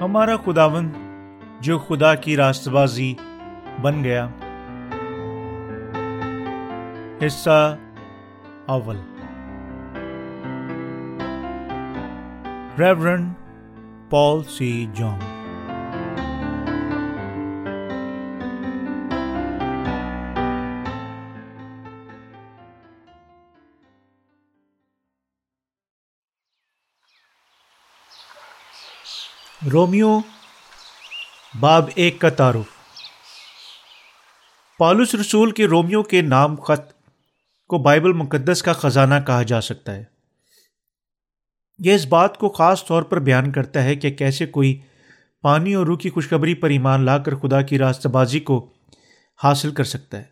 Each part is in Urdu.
ہمارا خداون جو خدا کی راست بازی بن گیا۔ حصہ اول۔ ریورن پال سی جان رومیو، باب ایک کا تعارف۔ پالوس رسول کے رومیو کے نام خط کو بائبل مقدس کا خزانہ کہا جا سکتا ہے۔ یہ اس بات کو خاص طور پر بیان کرتا ہے کہ کیسے کوئی پانی اور روح کی خوشخبری پر ایمان لا کر خدا کی راستہ بازی کو حاصل کر سکتا ہے۔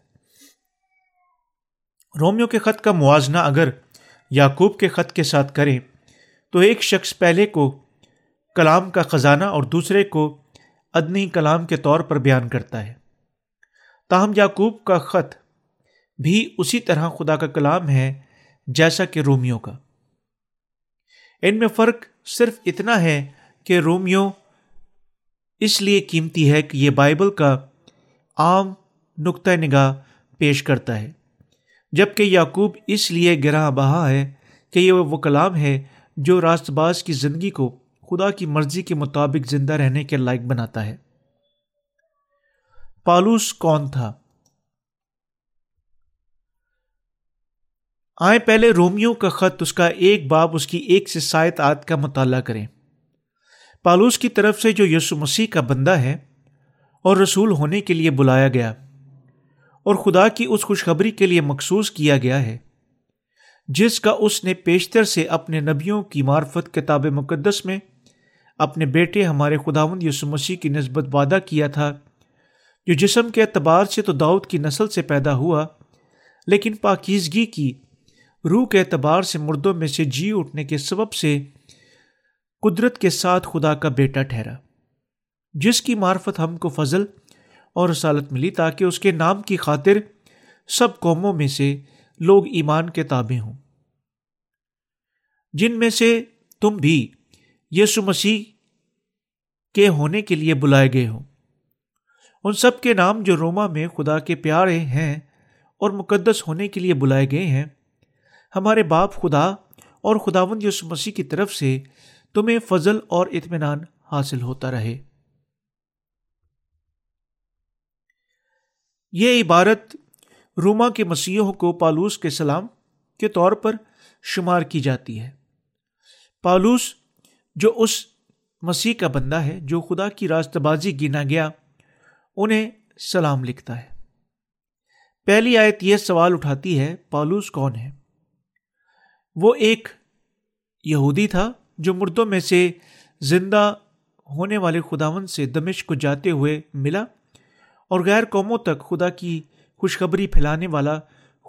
رومیو کے خط کا موازنہ اگر یعقوب کے خط کے ساتھ کریں، تو ایک شخص پہلے کو کلام کا خزانہ اور دوسرے کو ادنی کلام کے طور پر بیان کرتا ہے۔ تاہم، یعقوب کا خط بھی اسی طرح خدا کا کلام ہے جیسا کہ رومیو کا۔ ان میں فرق صرف اتنا ہے کہ رومیو اس لیے قیمتی ہے کہ یہ بائبل کا عام نقطۂ نگاہ پیش کرتا ہے، جبکہ یعقوب اس لیے گراں بہا ہے کہ یہ وہ کلام ہے جو راست باز کی زندگی کو خدا کی مرضی کے مطابق زندہ رہنے کے لائق بناتا ہے۔ پالوس کون تھا؟ آئے پہلے رومیو کا خط، اس کا ایک باب، اس کی ایک سے سائت آت کا مطالعہ کریں۔ پالوس کی طرف سے جو یسو مسیح کا بندہ ہے اور رسول ہونے کے لیے بلایا گیا اور خدا کی اس خوشخبری کے لیے مخصوص کیا گیا ہے، جس کا اس نے پیشتر سے اپنے نبیوں کی معرفت کتاب مقدس میں اپنے بیٹے ہمارے خداوند یسو مسیح کی نسبت وعدہ کیا تھا۔ جو جسم کے اعتبار سے تو داؤد کی نسل سے پیدا ہوا، لیکن پاکیزگی کی، روح کے اعتبار سے مردوں میں سے جی اٹھنے کے سبب سے قدرت کے ساتھ خدا کا بیٹا ٹھہرا۔ جس کی معرفت ہم کو فضل اور رسالت ملی تاکہ اس کے نام کی خاطر سب قوموں میں سے لوگ ایمان کے تابع ہوں۔ جن میں سے تم بھی یسو مسیح کے ہونے کے لیے بلائے گئے ہوں۔ ان سب کے نام جو روما میں خدا کے پیارے ہیں اور مقدس ہونے کے لیے بلائے گئے ہیں، ہمارے باپ خدا اور خداوند یسو مسیح کی طرف سے تمہیں فضل اور اطمینان حاصل ہوتا رہے۔ یہ عبارت روما کے مسیحوں کو پالوس کے سلام کے طور پر شمار کی جاتی ہے۔ پالوس جو اس مسیح کا بندہ ہے، جو خدا کی راست بازی گنا گیا، انہیں سلام لکھتا ہے۔ پہلی آیت یہ سوال اٹھاتی ہے، پالوس کون ہے؟ وہ ایک یہودی تھا جو مردوں میں سے زندہ ہونے والے خداون سے دمش کو جاتے ہوئے ملا اور غیر قوموں تک خدا کی خوشخبری پھیلانے والا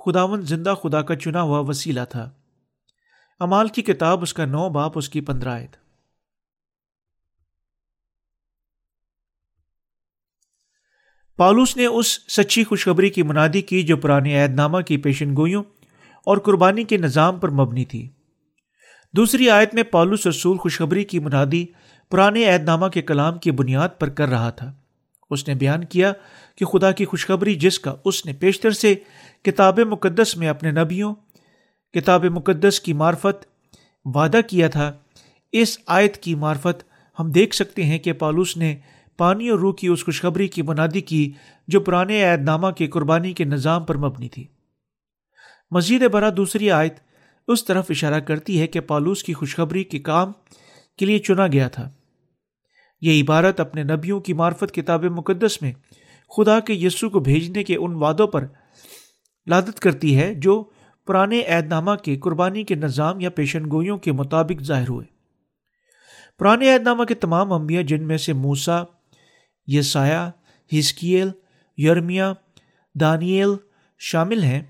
خداون زندہ خدا کا چنا ہوا وسیلہ تھا۔ امال کی کتاب، اس کا نو باپ، اس کی پندرہ آیت۔ پالوس نے اس سچی خوشخبری کی منادی کی جو پرانے عہد نامہ کی پیشن گوئیوں اور قربانی کے نظام پر مبنی تھی۔ دوسری آیت میں پالوس رسول خوشخبری کی منادی پرانے عہد نامہ کے کلام کی بنیاد پر کر رہا تھا۔ اس نے بیان کیا کہ خدا کی خوشخبری جس کا اس نے پیشتر سے کتاب مقدس میں اپنے نبیوں، کتاب مقدس کی معرفت وعدہ کیا تھا، اس آیت کی معرفت ہم دیکھ سکتے ہیں کہ پالوس نے پانی اور روح کی اس خوشخبری کی بنادی کی جو پرانے عید نامہ کے قربانی کے نظام پر مبنی تھی۔ مزید برآ دوسری آیت اس طرف اشارہ کرتی ہے کہ پالوس کی خوشخبری کے کام کے لیے چنا گیا تھا۔ یہ عبارت اپنے نبیوں کی معرفت کتاب مقدس میں خدا کے یسو کو بھیجنے کے ان وعدوں پر لادت کرتی ہے جو پرانے عید نامہ کے قربانی کے نظام یا پیشن گوئیوں کے مطابق ظاہر ہوئے۔ پرانے عید نامہ کے تمام انبیاء جن میں سے موسا یسایہ ہسکیل یرمیا، دانیل شامل ہیں۔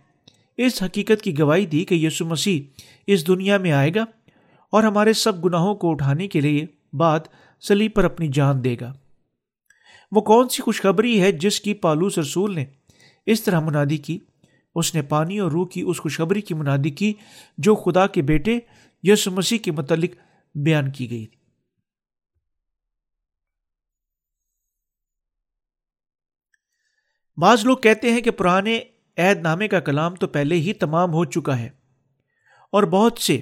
اس حقیقت کی گواہی دی کہ یسو مسیح اس دنیا میں آئے گا اور ہمارے سب گناہوں کو اٹھانے کے لیے بعد سلیب پر اپنی جان دے گا۔ وہ کون سی خوشخبری ہے جس کی پالوس رسول نے اس طرح منادی کی؟ اس نے پانی اور روح کی اس خوشخبری کی منادی کی جو خدا کے بیٹے یسو مسیح کے متعلق بیان کی گئی تھی۔ بعض لوگ کہتے ہیں کہ پرانے عہد نامے کا کلام تو پہلے ہی تمام ہو چکا ہے۔ اور بہت سے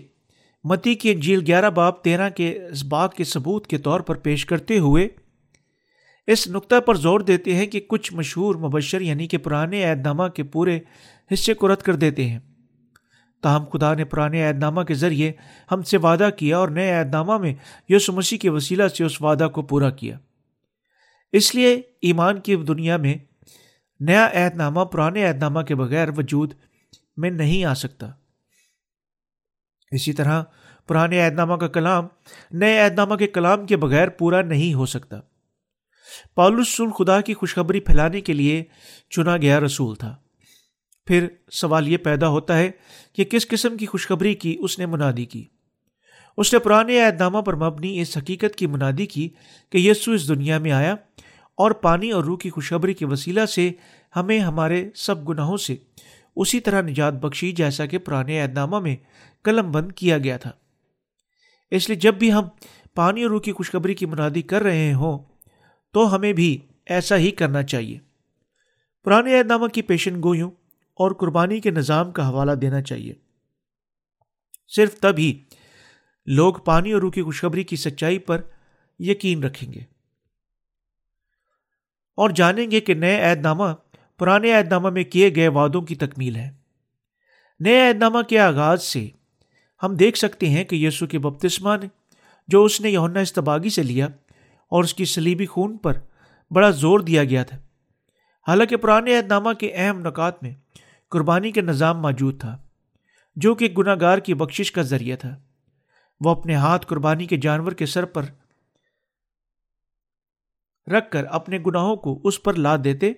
متی کی انجیل گیارہ باب تیرہ کے اس بات کے ثبوت کے طور پر پیش کرتے ہوئے اس نقطہ پر زور دیتے ہیں کہ کچھ مشہور مبشر یعنی کہ پرانے عہد نامہ کے پورے حصے کو رد کر دیتے ہیں۔ تاہم خدا نے پرانے عہد نامہ کے ذریعے ہم سے وعدہ کیا اور نئے عہد نامہ میں یس مسیح کے وسیلہ سے اس وعدہ کو پورا کیا۔ اس لیے ایمان کی دنیا میں نیا عہد نامہ پرانے عہد نامہ کے بغیر وجود میں نہیں آ سکتا۔ اسی طرح پرانے عہد نامہ کا کلام نئے عہد نامہ کے کلام کے بغیر پورا نہیں ہو سکتا۔ پالسل خدا کی خوشخبری پھیلانے کے لیے چنا گیا رسول تھا۔ پھر سوال یہ پیدا ہوتا ہے کہ کس قسم کی خوشخبری کی اس نے منادی کی؟ اس نے پرانے عہد نامہ پر مبنی اس حقیقت کی منادی کی کہ یسو اس دنیا میں آیا اور پانی اور روح کی خوشخبری کے وسیلہ سے ہمیں ہمارے سب گناہوں سے اسی طرح نجات بخشی جیسا کہ پرانے عہد نامہ میں قلم بند کیا گیا تھا۔ اس لیے جب بھی ہم پانی اور روح کی خوشخبری کی منادی کر رہے ہوں تو ہمیں بھی ایسا ہی کرنا چاہیے۔ پرانے عہد نامہ کی پیشن گوئیوں اور قربانی کے نظام کا حوالہ دینا چاہیے۔ صرف تب ہی لوگ پانی اور روح کی خوشخبری کی سچائی پر یقین رکھیں گے۔ اور جانیں گے کہ نئے عہد نامہ پرانے عہد نامہ میں کیے گئے وعدوں کی تکمیل ہے۔ نئے عہد نامہ کے آغاز سے ہم دیکھ سکتے ہیں کہ یسو کے بپتسمہ نے جو اس نے یونا استباغی سے لیا اور اس کی سلیبی خون پر بڑا زور دیا گیا تھا، حالانکہ پرانے عہد نامہ کے اہم نکات میں قربانی کا نظام موجود تھا، جو کہ گناہ گار کی بخشش کا ذریعہ تھا۔ وہ اپنے ہاتھ قربانی کے جانور کے سر پر رکھ کر اپنے گناہوں کو اس پر لا دیتے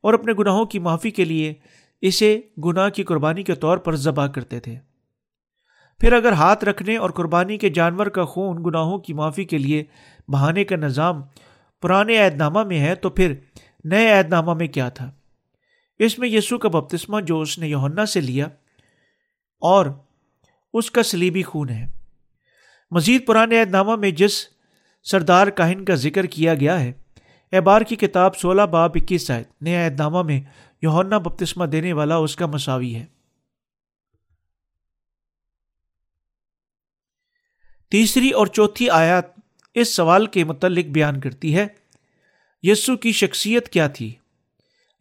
اور اپنے گناہوں کی معافی کے لیے اسے گناہ کی قربانی کے طور پر ذبح کرتے تھے۔ پھر اگر ہاتھ رکھنے اور قربانی کے جانور کا خون گناہوں کی معافی کے لیے بہانے کا نظام پرانے عہد نامہ میں ہے تو پھر نئے عہد نامہ میں کیا تھا؟ اس میں یسو کا بپتسمہ جو اس نے یوہنا سے لیا اور اس کا سلیبی خون ہے۔ مزید پرانے عہد نامہ میں جس سردار کاہن کا ذکر کیا گیا ہے۔ اعبار کی کتاب سولہ باب اکیس آئے نئے عہد نامہ میں یوہنا بپتسمہ دینے والا اس کا مساوی ہے۔ تیسری اور چوتھی آیات اس سوال کے متعلق بیان کرتی ہے یسو کی شخصیت کیا تھی؟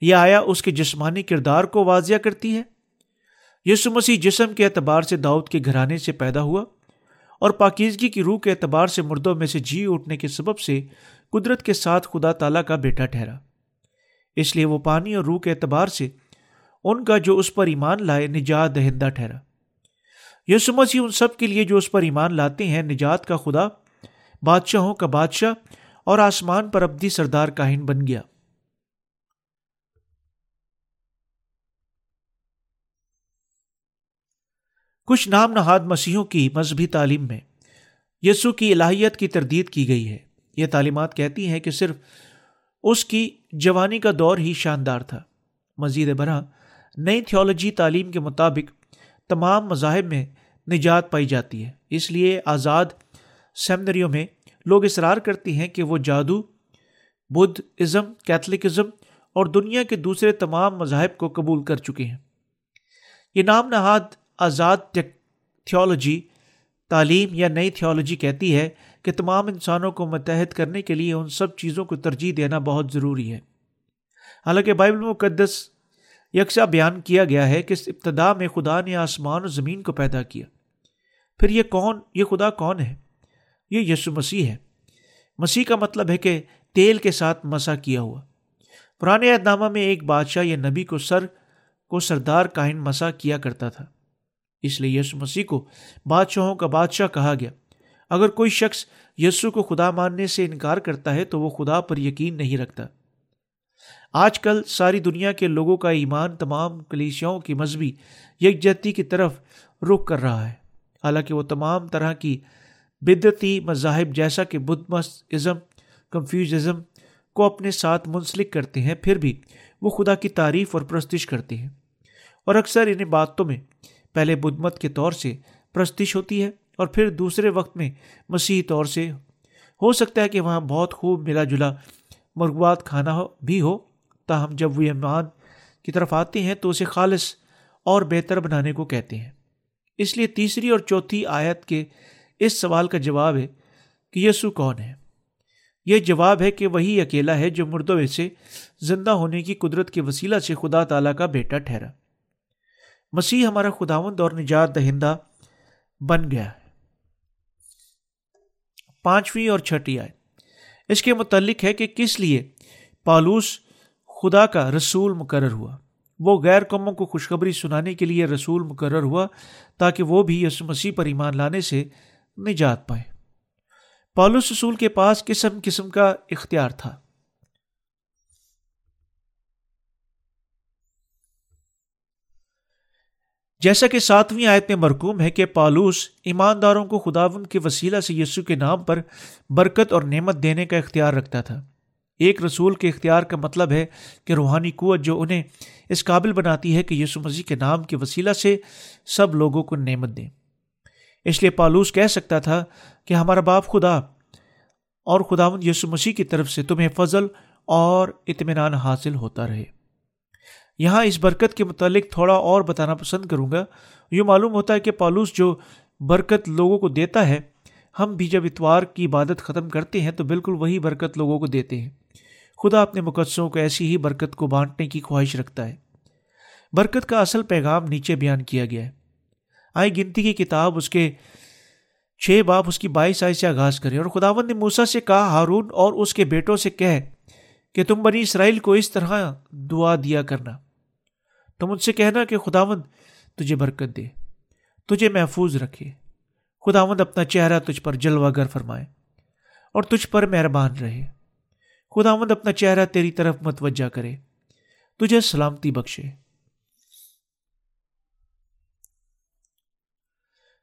یہ آیا اس کے جسمانی کردار کو واضح کرتی ہے؟ یسو مسیح جسم کے اعتبار سے داؤد کے گھرانے سے پیدا ہوا۔ اور پاکیزگی کی روح کے اعتبار سے مردوں میں سے جی اٹھنے کے سبب سے قدرت کے ساتھ خدا تعالیٰ کا بیٹا ٹھہرا۔ اس لیے وہ پانی اور روح کے اعتبار سے ان کا جو اس پر ایمان لائے نجات دہندہ ٹھہرا۔ یسو مسیح ان سب کے لیے جو اس پر ایمان لاتے ہیں، نجات کا خدا، بادشاہوں کا بادشاہ اور آسمان پر ابدی سردار کاہن بن گیا۔ کچھ نام نہاد مسیحوں کی مذہبی تعلیم میں۔ یسو کی الہیت کی تردید کی گئی ہے۔ یہ تعلیمات کہتی ہیں کہ صرف اس کی جوانی کا دور ہی شاندار تھا۔ مزید برآں نئی تھیولوجی تعلیم کے مطابق تمام مذاہب میں نجات پائی جاتی ہے۔ اس لیے آزاد سیمنریوں میں لوگ اصرار کرتے ہیں کہ وہ جادو، بدھ ازم کیتھلکزم اور دنیا کے دوسرے تمام مذاہب کو قبول کر چکے ہیں۔ یہ نام نہاد آزاد تھیولوجی تعلیم یا نئی تھیولوجی کہتی ہے کہ تمام انسانوں کو متحد کرنے کے لیے ان سب چیزوں کو ترجیح دینا بہت ضروری ہے۔ حالانکہ بائبل مقدس یکساں بیان کیا گیا ہے کہ اس ابتدا میں خدا نے آسمان اور زمین کو پیدا کیا۔ پھر یہ کون یہ خدا کون ہے؟ یہ یسو مسیح ہے۔ مسیح کا مطلب ہے کہ تیل کے ساتھ مسا کیا ہوا۔ پرانے اہد میں ایک بادشاہ یا نبی کو سر کو سردار کائن مسا کیا کرتا تھا۔ اس لیے یسو مسیح کو بادشاہوں کا بادشاہ کہا گیا۔ اگر کوئی شخص یسو کو خدا ماننے سے انکار کرتا ہے تو وہ خدا پر یقین نہیں رکھتا۔ آج کل ساری دنیا کے لوگوں کا ایمان تمام کلیسیاؤں کی مذہبی یکجہتی کی طرف رخ کر رہا ہے۔ حالانکہ وہ تمام طرح کی بدتی مذاہب جیسا کہ بدھ مس ازم کنفیوزم کو اپنے ساتھ منسلک کرتے ہیں، پھر بھی وہ خدا کی تعریف اور پرستش کرتے ہیں۔ اور اکثر انہیں باتوں میں پہلے بدھ مت کے طور سے پرستش ہوتی ہے اور پھر دوسرے وقت میں مسیحی طور سے ہو سکتا ہے کہ وہاں بہت خوب ملا جلا مرغوات کھانا ہو بھی ہو۔ تاہم جب وہ ایمان کی طرف آتے ہیں تو اسے خالص اور بہتر بنانے کو کہتے ہیں۔ اس لیے تیسری اور چوتھی آیت کے اس سوال کا جواب ہے کہ یسو کون ہے؟ یہ جواب ہے کہ وہی اکیلا ہے جو مردوں سے زندہ ہونے کی قدرت کے وسیلہ سے خدا تعالیٰ کا بیٹا ٹھہرا۔ مسیح ہمارا خداوند اور نجات دہندہ بن گیا ہے۔ پانچویں اور چھٹی آئے اس کے متعلق ہے کہ کس لیے پالوس خدا کا رسول مقرر ہوا۔ وہ غیر قوموں کو خوشخبری سنانے کے لیے رسول مقرر ہوا تاکہ وہ بھی یسو مسیح پر ایمان لانے سے نجات پائے۔ پالوس رسول کے پاس قسم قسم کا اختیار تھا۔ جیسا کہ ساتویں آیت میں مرکوم ہے کہ پالوس ایمانداروں کو خداون کے وسیلہ سے یسو کے نام پر برکت اور نعمت دینے کا اختیار رکھتا تھا۔ ایک رسول کے اختیار کا مطلب ہے کہ روحانی قوت جو انہیں اس قابل بناتی ہے کہ یسو مسیح کے نام کے وسیلہ سے سب لوگوں کو نعمت دیں اس لیے پالوس کہہ سکتا تھا کہ ہمارا باپ خدا اور خداون یسو مسیح کی طرف سے تمہیں فضل اور اطمینان حاصل ہوتا رہے۔ یہاں اس برکت کے متعلق تھوڑا اور بتانا پسند کروں گا۔ یہ معلوم ہوتا ہے کہ پالوس جو برکت لوگوں کو دیتا ہے، ہم بھی جب اتوار کی عبادت ختم کرتے ہیں تو بالکل وہی برکت لوگوں کو دیتے ہیں۔ خدا اپنے مقدسوں کو ایسی ہی برکت کو بانٹنے کی خواہش رکھتا ہے۔ برکت کا اصل پیغام نیچے بیان کیا گیا ہے۔ آئی گنتی کی کتاب، اس کے چھ باپ، اس کی بائیس آئی سے آغاز کرے اور خداون نے موسا سے کہا، ہارون اور اس کے بیٹوں سے کہ کہ تم بنی اسرائیل کو اس طرح دعا دیا کرنا۔ تم ان سے کہنا کہ خداون تجھے برکت دے، تجھے محفوظ رکھے۔ خداوند اپنا چہرہ تجھ پر جلوہ گر فرمائے اور تجھ پر مہربان رہے۔ خداوند اپنا چہرہ تیری طرف متوجہ کرے، تجھے سلامتی بخشے۔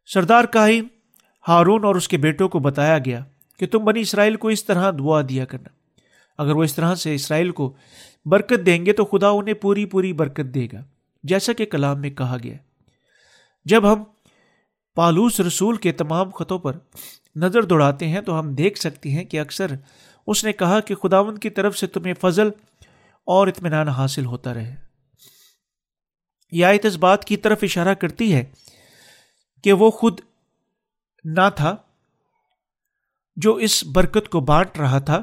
سردار کاہم ہارون اور اس کے بیٹوں کو بتایا گیا کہ تم بنی اسرائیل کو اس طرح دعا دیا کرنا۔ اگر وہ اس طرح سے اسرائیل کو برکت دیں گے تو خدا انہیں پوری پوری برکت دے گا۔ جیسا کہ کلام میں کہا گیا جب ہم پالوس رسول کے تمام خطوں پر نظر دوڑاتے ہیں تو ہم دیکھ سکتے ہیں کہ اکثر اس نے کہا کہ خداون کی طرف سے تمہیں فضل اور اطمینان حاصل ہوتا رہے۔ یہ آیت اس بات کی طرف اشارہ کرتی ہے کہ وہ خود نہ تھا جو اس برکت کو بانٹ رہا تھا۔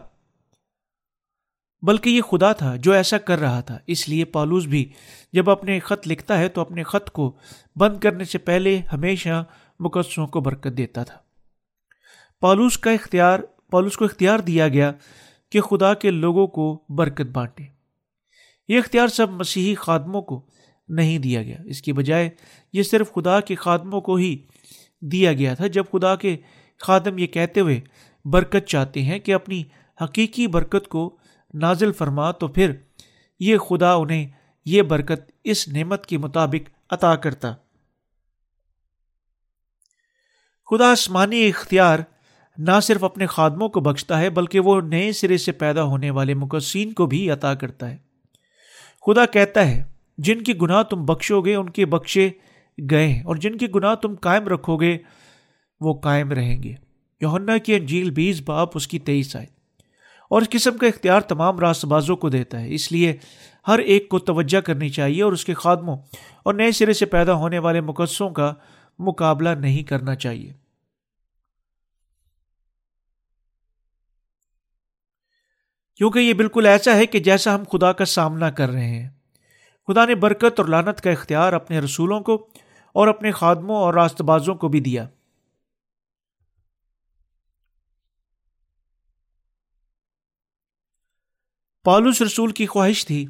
بلکہ یہ خدا تھا جو ایسا کر رہا تھا۔ اس لیے پالوس بھی جب اپنے خط لکھتا ہے تو اپنے خط کو بند کرنے سے پہلے ہمیشہ مقدسوں کو برکت دیتا تھا۔ پالوس کا اختیار، پالوس کو اختیار دیا گیا کہ خدا کے لوگوں کو برکت بانٹے۔ یہ اختیار سب مسیحی خادموں کو نہیں دیا گیا۔ اس کی بجائے یہ صرف خدا کے خادموں کو ہی دیا گیا تھا۔ جب خدا کے خادم یہ کہتے ہوئے برکت چاہتے ہیں کہ اپنی حقیقی برکت کو نازل فرما تو پھر یہ خدا انہیں یہ برکت اس نعمت کے مطابق عطا کرتا۔ خدا آسمانی اختیار نہ صرف اپنے خادموں کو بخشتا ہے بلکہ وہ نئے سرے سے پیدا ہونے والے مقصین کو بھی عطا کرتا ہے۔ خدا کہتا ہے، جن کی گناہ تم بخشو گے، ان کے بخشے گئے ہیں، اور جن کی گناہ تم قائم رکھو گے، وہ قائم رہیں گے۔ یوہنا کی انجیل بیس باپ اس کی تیئیس آئے اور اس قسم کا اختیار تمام راست بازوں کو دیتا ہے۔ اس لیے ہر ایک کو توجہ کرنی چاہیے اور اس کے خادموں اور نئے سرے سے پیدا ہونے والے مقدسوں کا مقابلہ نہیں کرنا چاہیے۔ کیونکہ یہ بالکل ایسا ہے کہ جیسا ہم خدا کا سامنا کر رہے ہیں۔ خدا نے برکت اور لانت کا اختیار اپنے رسولوں کو اور اپنے خادموں اور راست بازوں کو بھی دیا۔ پالوس رسول کی خواہش تھی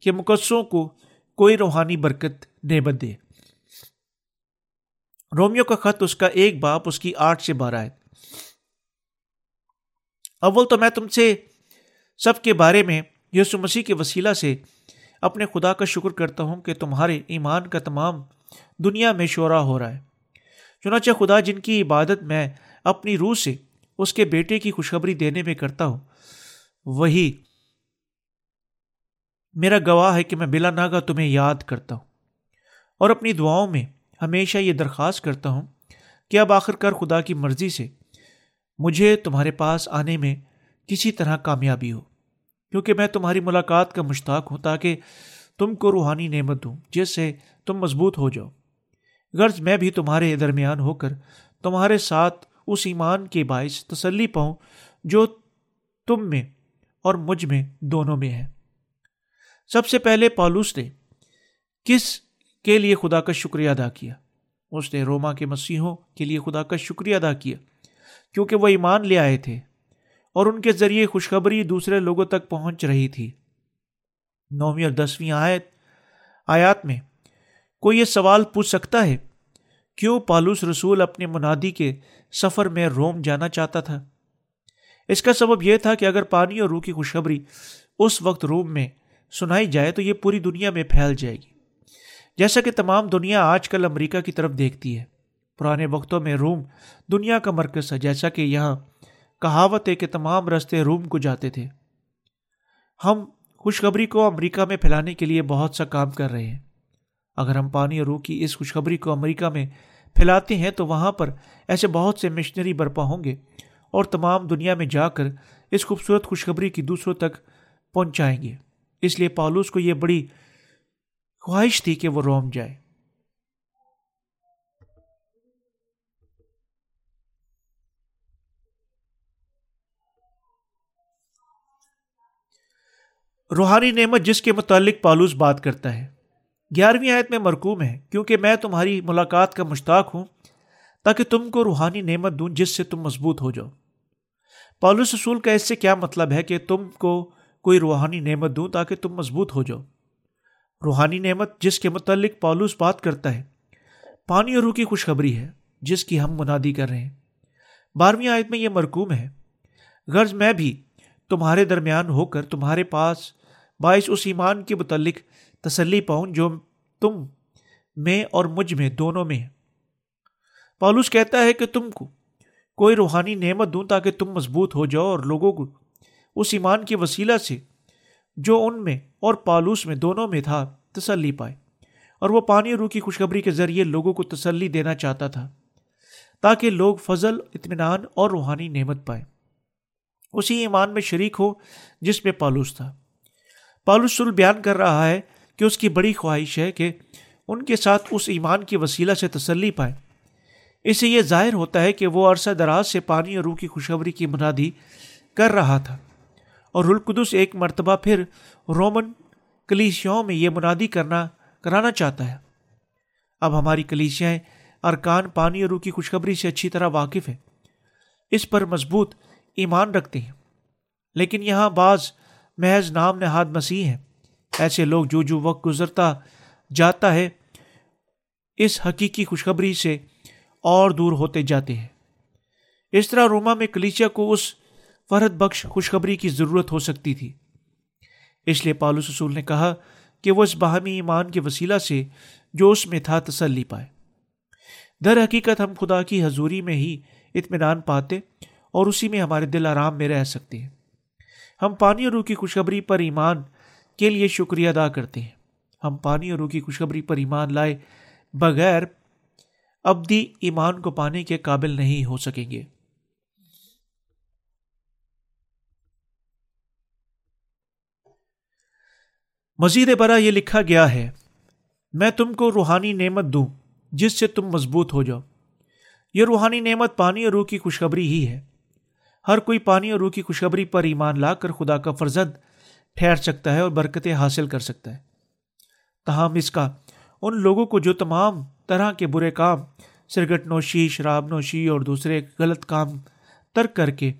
کہ مقدسوں کو کوئی روحانی برکت نعمت دے رومیو کا خط اس کا ایک باپ اس کی آٹھ سے بارہ ہے۔ اول تو میں تم سے سب کے بارے میں یسو مسیح کے وسیلہ سے اپنے خدا کا شکر کرتا ہوں کہ تمہارے ایمان کا تمام دنیا میں شعرا ہو رہا ہے۔ چنانچہ خدا جن کی عبادت میں اپنی روح سے اس کے بیٹے کی خوشخبری دینے میں کرتا ہوں، وہی میرا گواہ ہے کہ میں بلا ناگا تمہیں یاد کرتا ہوں۔ اور اپنی دعاؤں میں ہمیشہ یہ درخواست کرتا ہوں کہ اب آخر کار خدا کی مرضی سے مجھے تمہارے پاس آنے میں کسی طرح کامیابی ہو، کیونکہ میں تمہاری ملاقات کا مشتاق ہوں تاکہ تم کو روحانی نعمت دوں، جس سے تم مضبوط ہو جاؤ۔ غرض میں بھی تمہارے درمیان ہو کر تمہارے ساتھ اس ایمان کے باعث تسلی پاؤں جو تم میں اور مجھ میں دونوں میں ہے۔ سب سے پہلے پالوس نے کس کے لیے خدا کا شکریہ ادا کیا؟ اس نے روما کے مسیحوں کے لیے خدا کا شکریہ ادا کیا، کیونکہ وہ ایمان لے آئے تھے اور ان کے ذریعے خوشخبری دوسرے لوگوں تک پہنچ رہی تھی۔ نویں اور دسویں آیت، آیات میں کوئی یہ سوال پوچھ سکتا ہے، کیوں پالوس رسول اپنے منادی کے سفر میں روم جانا چاہتا تھا؟ اس کا سبب یہ تھا کہ اگر پانی اور روح کی خوشخبری اس وقت روم میں سنائی جائے تو یہ پوری دنیا میں پھیل جائے گی۔ جیسا کہ تمام دنیا آج کل امریکہ کی طرف دیکھتی ہے۔ پرانے وقتوں میں روم دنیا کا مرکز ہے جیسا کہ یہاں کہاوت ہے کہ تمام رستے روم کو جاتے تھے۔ ہم خوشخبری کو امریکہ میں پھیلانے کے لیے بہت سا کام کر رہے ہیں۔ اگر ہم پانی اور روح کی اس خوشخبری کو امریکہ میں پھیلاتے ہیں تو وہاں پر ایسے بہت سے مشنری برپا ہوں گے اور تمام دنیا میں جا کر اس خوبصورت خوشخبری کی دوسروں تک پہنچائیں گے۔ اس لیے پالوس کو یہ بڑی خواہش تھی کہ وہ روم جائے۔ روحانی نعمت جس کے متعلق پالوس بات کرتا ہے۔ گیارہویں آیت میں مرکوم ہے، کیونکہ میں تمہاری ملاقات کا مشتاق ہوں، تاکہ تم کو روحانی نعمت دوں جس سے تم مضبوط ہو جاؤ۔ پالوس رسول کا اس سے کیا مطلب ہے کہ تم کو کوئی روحانی نعمت دوں تاکہ تم مضبوط ہو جاؤ۔ روحانی نعمت جس کے متعلق پالوس بات کرتا ہے، پانی اور روح کی خوشخبری ہے، جس کی ہم منادی کر رہے ہیں۔ بارہویں آیت میں یہ مرکوم ہے، غرض میں بھی تمہارے درمیان ہو کر تمہارے پاس باعث اس ایمان کے متعلق تسلی پاؤں جو تم میں اور مجھ میں دونوں میں ہے پالوس کہتا ہے کہ تم کو کوئی روحانی نعمت دوں تاکہ تم مضبوط ہو جاؤ اور لوگوں کو اس ایمان کے وسیلہ سے جو ان میں اور پالوس میں دونوں میں تھا، تسلی پائے۔ اور وہ پانی روح کی خوشخبری کے ذریعے لوگوں کو تسلی دینا چاہتا تھا، تاکہ لوگ فضل، اطمینان اور روحانی نعمت پائے۔ اسی ایمان میں شریک ہو جس میں پالوس تھا۔ پالوس سل بیان کر رہا ہے کہ اس کی بڑی خواہش ہے کہ ان کے ساتھ اس ایمان کی وسیلہ سے تسلی پائے۔ اس سے یہ ظاہر ہوتا ہے کہ وہ عرصہ دراز سے پانی اور روح کی خوشخبری کی منادی کر رہا تھا۔ اور رلقدس ایک مرتبہ پھر رومن کلیسیاؤں میں یہ منادی کرنا، کرانا چاہتا ہے۔ اب ہماری کلیسیاں ارکان، پانی اور روح کی خوشخبری سے اچھی طرح واقف ہے اس پر مضبوط ایمان رکھتے ہیں۔ لیکن یہاں بعض محض نام نہاد مسیح ہیں۔ ایسے لوگ جو جو وقت گزرتا جاتا ہے، اس حقیقی خوشخبری سے اور دور ہوتے جاتے ہیں۔ اس طرح روما میں کلیچیا کو اس فرد بخش خوشخبری کی ضرورت ہو سکتی تھی۔ اس لیے پالوس رسول نے کہا کہ وہ اس باہمی ایمان کے وسیلہ سے جو اس میں تھا تسلی پائے۔ در حقیقت ہم خدا کی حضوری میں ہی اطمینان پاتے اور اسی میں ہمارے دل آرام میں رہ سکتے ہیں۔ ہم پانی اور روح کی خوشخبری پر ایمان کے لیے شکریہ ادا کرتے ہیں۔ ہم پانی اور روح کی خوشخبری پر ایمان لائے بغیر ابدی ایمان کو پانے کے قابل نہیں ہو سکیں گے۔ مزید برا یہ لکھا گیا ہے، میں تم کو روحانی نعمت دوں، جس سے تم مضبوط ہو جاؤ۔ یہ روحانی نعمت پانی اور روح کی خوشخبری ہی ہے۔ ہر کوئی پانی اور روح کی خوشخبری پر ایمان لا کر خدا کا فرزند ٹھہر سکتا ہے اور برکتیں حاصل کر سکتا ہے۔ تاہم اس کا، ان لوگوں کو جو تمام طرح کے برے کام، سرگٹ نوشی، شراب نوشی اور دوسرے غلط کام ترک کر کے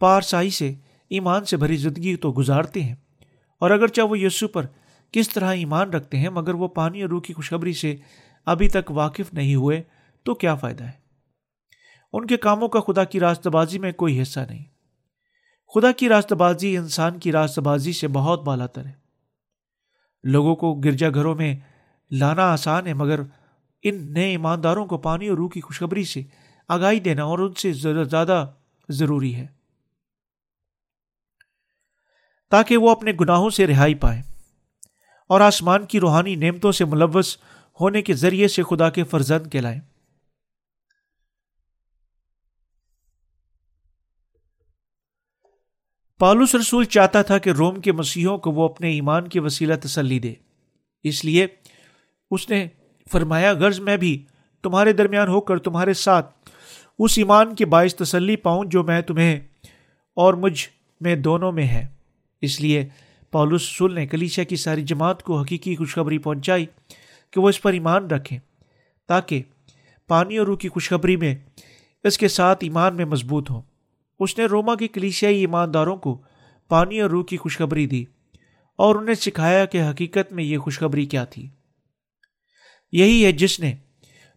پارسائی سے، ایمان سے بھری زندگی تو گزارتے ہیں۔ اور اگرچہ وہ یسو پر کس طرح ایمان رکھتے ہیں مگر وہ پانی اور روح کی خوشخبری سے ابھی تک واقف نہیں ہوئے، تو کیا فائدہ ہے؟ ان کے کاموں کا خدا کی راست بازی میں کوئی حصہ نہیں۔ خدا کی راست بازی انسان کی راست بازی سے بہت بالا تر ہے۔ لوگوں کو گرجا گھروں میں لانا آسان ہے، مگر ان نئے ایمانداروں کو پانی اور روح کی خوشخبری سے آگاہی دینا اور ان سے زیادہ ضروری ہے۔ تاکہ وہ اپنے گناہوں سے رہائی پائے۔ اور آسمان کی روحانی نعمتوں سے ملوث ہونے کے ذریعے سے خدا کے فرزند کہلائیں پالوس رسول چاہتا تھا کہ روم کے مسیحوں کو وہ اپنے ایمان کی وسیلہ تسلی دے۔ اس لیے اس نے فرمایا، غرض میں بھی تمہارے درمیان ہو کر تمہارے ساتھ اس ایمان کے باعث تسلی پاؤں جو میں تمہیں اور مجھ میں دونوں میں ہے۔ اس لیے پولس رسول نے کلیشا کی ساری جماعت کو حقیقی خوشخبری پہنچائی کہ وہ اس پر ایمان رکھیں، تاکہ پانی اور روح کی خوشخبری میں اس کے ساتھ ایمان میں مضبوط ہوں۔ اس نے روما کی کلیشیائی ایمانداروں کو پانی اور روح کی خوشخبری دی اور انہیں سکھایا کہ حقیقت میں یہ خوشخبری کیا تھی۔ یہی ہے جس نے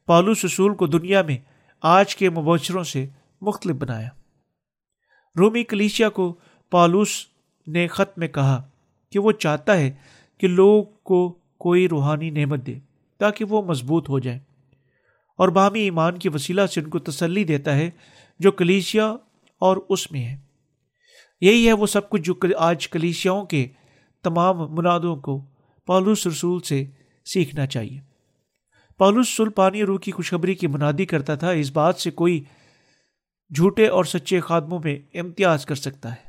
پالوس رسول کو دنیا میں آج کے مبشروں سے مختلف بنایا۔ رومی کلیشیا کو پالوس نے خط میں کہا کہ وہ چاہتا ہے کہ لوگ کو کوئی روحانی نعمت دے تاکہ وہ مضبوط ہو جائے اور باہمی ایمان کی وسیلہ سے ان کو تسلی دیتا ہے جو کلیشیا اور اس میں ہے۔ یہی ہے وہ سب کچھ جو آج کلیشیاؤں کے تمام منادوں کو پالوس رسول سے سیکھنا چاہیے۔ پالوس سلپانی روح کی خوشخبری کی منادی کرتا تھا، اس بات سے کوئی جھوٹے اور سچے خادموں میں امتیاز کر سکتا ہے۔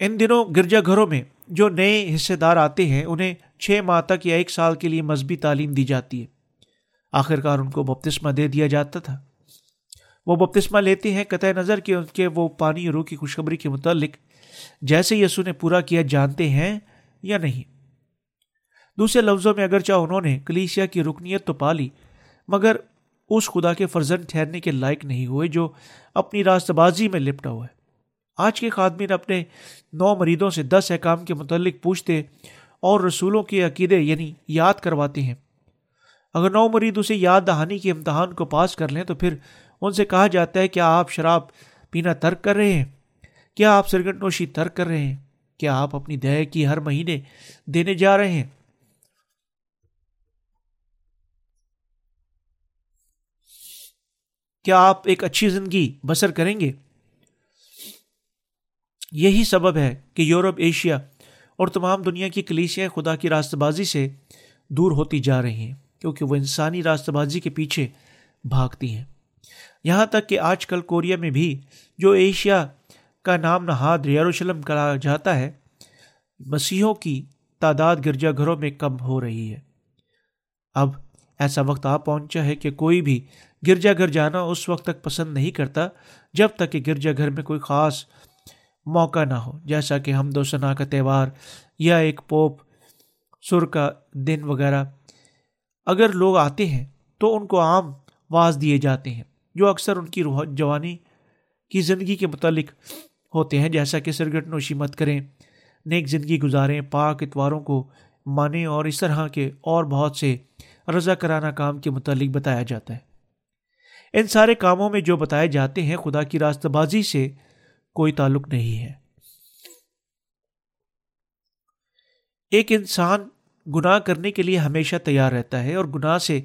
ان دنوں گرجا گھروں میں جو نئے حصے دار آتے ہیں، انہیں چھ ماہ تک یا ایک سال کے لیے مذہبی تعلیم دی جاتی ہے۔ آخر کار ان کو بپتسمہ دے دیا جاتا تھا۔ وہ بپتسمہ لیتے ہیں قطع نظر کہ ان کے وہ پانی روح کی خوشخبری کے متعلق جیسے یسو نے پورا کیا جانتے ہیں یا نہیں۔ دوسرے لفظوں میں اگرچہ انہوں نے کلیشیا کی رکنیت تو پالی، مگر اس خدا کے فرزن ٹھہرنے کے لائق نہیں ہوئے جو اپنی راست بازی میں لپٹا ہوا ہے۔ آج کے خادمین اپنے نو مریدوں سے دس احکام کے متعلق پوچھتے اور رسولوں کے عقیدے یعنی یاد کرواتے ہیں۔ اگر نو مرید اسے یاد دہانی کے امتحان کو پاس کر لیں تو پھر ان سے کہا جاتا ہے، کیا آپ شراب پینا ترک کر رہے ہیں؟ کیا آپ سرگٹ نوشی ترک کر رہے ہیں؟ کیا آپ اپنی دہ کی ہر مہینے دینے جا رہے ہیں؟ کیا آپ ایک اچھی زندگی بسر کریں گے؟ یہی سبب ہے کہ یورپ، ایشیا اور تمام دنیا کی کلیسیاں خدا کی راست بازی سے دور ہوتی جا رہی ہیں، کیونکہ وہ انسانی راست بازی کے پیچھے بھاگتی ہیں۔ یہاں تک کہ آج کل کوریا میں بھی جو ایشیا کا نام نہاد یروشلم کہا جاتا ہے، مسیحوں کی تعداد گرجا گھروں میں کم ہو رہی ہے۔ اب ایسا وقت آ پہنچا ہے کہ کوئی بھی گرجا گھر جانا اس وقت تک پسند نہیں کرتا، جب تک کہ گرجا گھر میں کوئی خاص موقع نہ ہو۔ جیسا کہ ہم دو ثنا کا تہوار یا ایک پوپ، سر کا دن وغیرہ اگر لوگ آتے ہیں تو ان کو عام واز دیے جاتے ہیں، جو اکثر ان کی روح جوانی کی زندگی کے متعلق ہوتے ہیں۔ جیسا کہ سرگٹ نوشی مت کریں، نیک زندگی گزاریں، پاک اتواروں کو مانیں اور اس طرح کے اور بہت سے رضا کرانا کام کے متعلق بتایا جاتا ہے۔ ان سارے کاموں میں جو بتائے جاتے ہیں، خدا کی راست بازی سے کوئی تعلق نہیں ہے۔ ایک انسان گناہ کرنے کے لیے ہمیشہ تیار رہتا ہے اور گناہ سے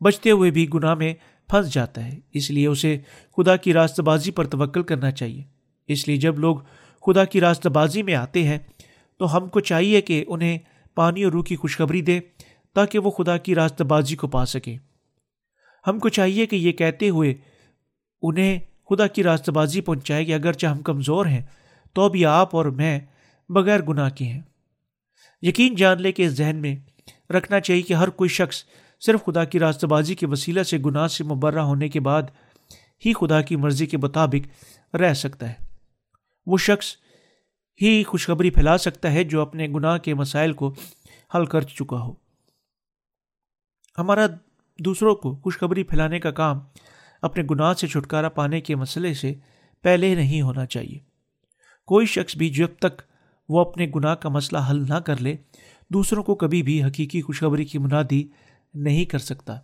بچتے ہوئے بھی گناہ میں پھنس جاتا ہے۔ اس لیے اسے خدا کی راست بازی پر توکل کرنا چاہیے۔ اس لیے جب لوگ خدا کی راست بازی میں آتے ہیں تو ہم کو چاہیے کہ انہیں پانی اور روح کی خوشخبری دے تاکہ وہ خدا کی راست بازی کو پا سکیں۔ ہم کو چاہیے کہ یہ کہتے ہوئے انہیں خدا کی راست بازی پہنچائے کہ اگرچہ ہم کمزور ہیں، تو اب آپ اور میں بغیر گناہ کے ہیں۔ یقین جان لے کہ اس ذہن میں رکھنا چاہیے کہ ہر کوئی شخص صرف خدا کی راست بازی کے وسیلہ سے گناہ سے مبرہ ہونے کے بعد ہی خدا کی مرضی کے مطابق رہ سکتا ہے۔ وہ شخص ہی خوشخبری پھیلا سکتا ہے جو اپنے گناہ کے مسائل کو حل کر چکا ہو۔ ہمارا دوسروں کو خوشخبری پھیلانے کا کام اپنے گناہ سے چھٹکارا پانے کے مسئلے سے پہلے نہیں ہونا چاہیے۔ کوئی شخص بھی جب تک وہ اپنے گناہ کا مسئلہ حل نہ کر لے، دوسروں کو کبھی بھی حقیقی خوشخبری کی منادی نہیں کر سکتا۔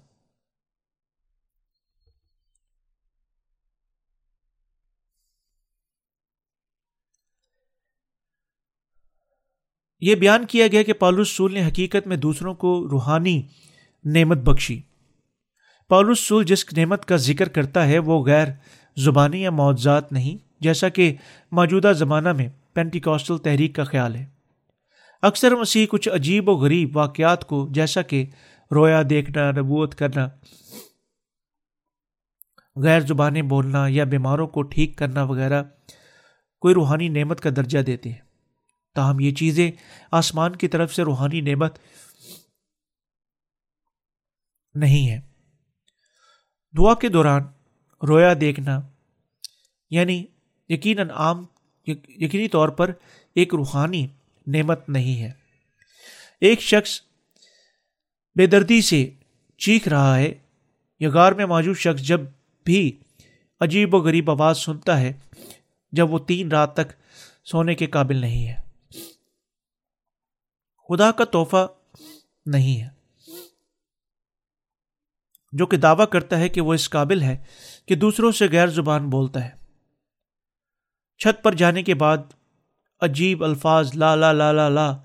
یہ بیان کیا گیا کہ پالوس سول نے حقیقت میں دوسروں کو روحانی نعمت بخشی۔ پالوس جس نعمت کا ذکر کرتا ہے وہ غیر زبانی یا معجزات نہیں، جیسا کہ موجودہ زمانہ میں پینٹیکاسٹل تحریک کا خیال ہے۔ اکثر مسیح کچھ عجیب و غریب واقعات کو، جیسا کہ رویا دیکھنا، نبوت کرنا، غیر زبانیں بولنا یا بیماروں کو ٹھیک کرنا وغیرہ کوئی روحانی نعمت کا درجہ دیتے ہیں۔ تاہم یہ چیزیں آسمان کی طرف سے روحانی نعمت نہیں ہے دعا کے دوران رویا دیکھنا یعنی یقیناً عام، یقینی طور پر ایک روحانی نعمت نہیں ہے۔ ایک شخص بے دردی سے چیخ رہا ہے، یا غار میں موجود شخص جب بھی عجیب و غریب آواز سنتا ہے، جب وہ تین رات تک سونے کے قابل نہیں ہے۔ خدا کا تحفہ نہیں ہے۔ جو کہ دعویٰ کرتا ہے کہ وہ اس قابل ہے کہ دوسروں سے غیر زبان بولتا ہے۔ چھت پر جانے کے بعد عجیب الفاظ لا لا لا لا لا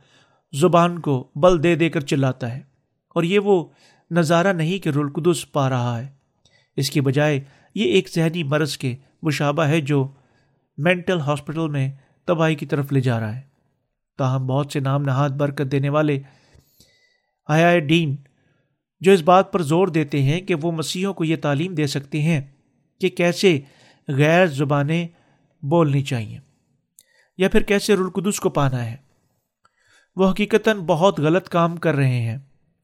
زبان کو بل دے دے کر چلاتا ہے اور یہ وہ نظارہ نہیں کہ رلقدس پا رہا ہے۔ اس کی بجائے یہ ایک ذہنی مرض کے مشابہ ہے جو مینٹل ہاسپٹل میں تباہی کی طرف لے جا رہا ہے۔ تاہم بہت سے نام نہاد برکت دینے والے آیا ڈین جو اس بات پر زور دیتے ہیں کہ وہ مسیحوں کو یہ تعلیم دے سکتے ہیں کہ کیسے غیر زبانیں بولنی چاہیے یا پھر کیسے رلقدس کو پانا ہے۔ وہ حقیقتاً بہت غلط کام کر رہے ہیں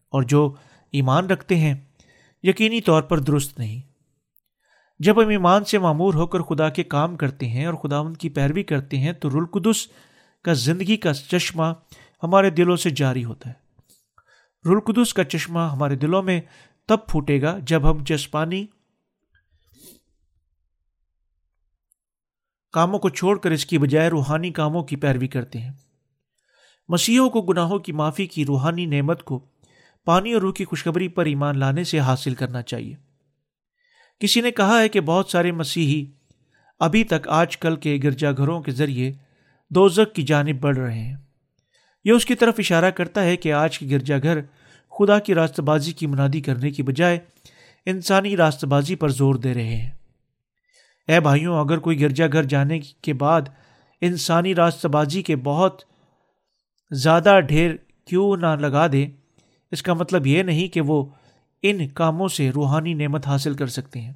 اور جو ایمان رکھتے ہیں یقینی طور پر درست نہیں۔ جب ہم ایمان سے معمور ہو کر خدا کے کام کرتے ہیں اور خدا ان کی پیروی کرتے ہیں تو رلقدس کا زندگی کا چشمہ ہمارے دلوں سے جاری ہوتا ہے۔ رلقدس کا چشمہ ہمارے دلوں میں تب پھوٹے گا جب ہم جسپانی کاموں کو چھوڑ کر اس کی بجائے روحانی کاموں کی پیروی کرتے ہیں۔ مسیحوں کو گناہوں کی معافی کی روحانی نعمت کو پانی اور روح کی خوشخبری پر ایمان لانے سے حاصل کرنا چاہیے۔ کسی نے کہا ہے کہ بہت سارے مسیحی ابھی تک آج کل کے گرجا گھروں کے ذریعے دوزک کی جانب بڑھ رہے ہیں۔ یہ اس کی طرف اشارہ کرتا ہے کہ آج کے گرجا گھر خدا کی راست بازی کی منادی کرنے کی بجائے انسانی راست بازی پر زور دے رہے ہیں۔ اے بھائیوں، اگر کوئی گرجا گھر جانے کے بعد انسانی راست بازی کے بہت زیادہ ڈھیر کیوں نہ لگا دے، اس کا مطلب یہ نہیں کہ وہ ان کاموں سے روحانی نعمت حاصل کر سکتے ہیں۔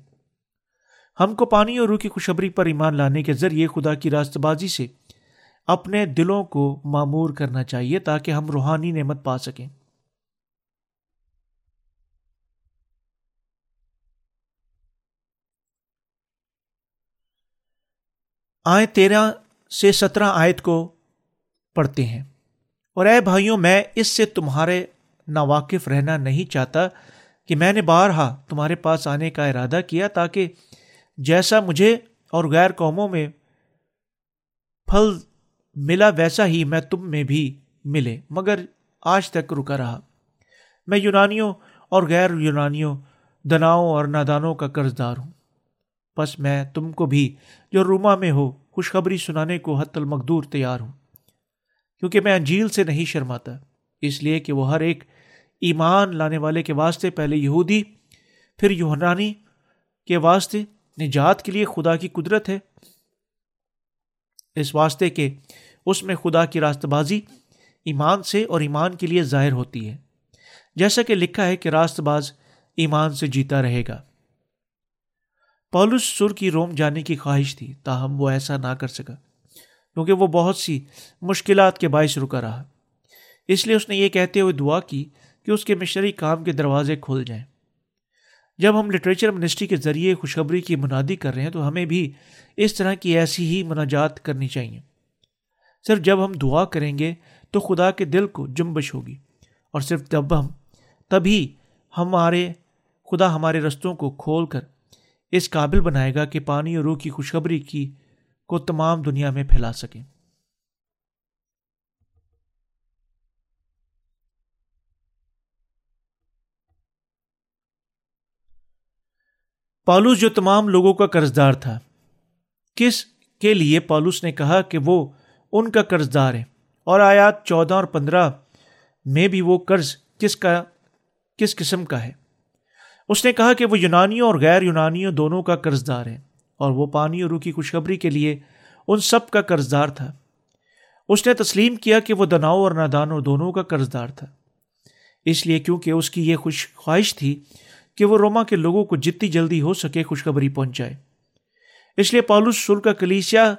ہم کو پانی اور روح کی خوشبری پر ایمان لانے کے ذریعے خدا کی راست بازی سے اپنے دلوں کو معمور کرنا چاہیے تاکہ ہم روحانی نعمت پا سکیں۔ آئے تیرہ سے سترہ آیت کو پڑھتے ہیں۔ اور اے بھائیوں، میں اس سے تمہارے ناواقف رہنا نہیں چاہتا کہ میں نے بارہا تمہارے پاس آنے کا ارادہ کیا تاکہ جیسا مجھے اور غیر قوموں میں پھل ملا ویسا ہی میں تم میں بھی ملے، مگر آج تک رکا رہا۔ میں یونانیوں اور غیر یونانیوں، دناؤں اور نادانوں کا قرض دار ہوں۔ بس میں تم کو بھی جو روما میں ہو، خوشخبری سنانے کو حت المقدور تیار ہوں۔ کیونکہ میں انجیل سے نہیں شرماتا، اس لیے کہ وہ ہر ایک ایمان لانے والے کے واسطے پہلے یہودی، پھر یونانی کے واسطے نجات کے لیے خدا کی قدرت ہے۔ اس واسطے کہ اس میں خدا کی راست بازی ایمان سے اور ایمان کے لیے ظاہر ہوتی ہے۔ جیسا کہ لکھا ہے کہ راست باز ایمان سے جیتا رہے گا۔ پولس سر کی روم جانے کی خواہش تھی، تاہم وہ ایسا نہ کر سکا، کیونکہ وہ بہت سی مشکلات کے باعث رکا رہا۔ اس لیے اس نے یہ کہتے ہوئے دعا کی کہ اس کے مشنری کام کے دروازے کھول جائیں۔ جب ہم لٹریچر منسٹری کے ذریعے خوشخبری کی منادی کر رہے ہیں تو ہمیں بھی اس طرح کی ایسی ہی مناجات کرنی چاہیے۔ صرف جب ہم دعا کریں گے تو خدا کے دل کو جنبش ہوگی اور صرف جب ہم، تبھی ہمارے، خدا ہمارے رستوں کو کھول کر اس قابل بنائے گا کہ پانی اور روح کی خوشخبری کی کو تمام دنیا میں پھیلا سکیں۔ پالوس جو تمام لوگوں کا قرض دار تھا۔ کس کے لیے پالوس نے کہا کہ وہ ان کا قرض دار ہے؟ اور آیات چودہ اور پندرہ میں بھی وہ قرض کس کا، کس قسم کا ہے؟ اس نے کہا کہ وہ یونانیوں اور غیر یونانیوں دونوں کا قرض دار ہے، اور وہ پانی اور روح کی خوشخبری کے لیے ان سب کا قرض دار تھا۔ اس نے تسلیم کیا کہ وہ دناؤ اور نادانوں دونوں کا قرض دار تھا۔ اس لیے کیونکہ اس کی یہ خوش خواہش تھی کہ وہ روما کے لوگوں کو جتنی جلدی ہو سکے خوشخبری پہنچائے۔ اس لیے پالوس سل کا کلیسیا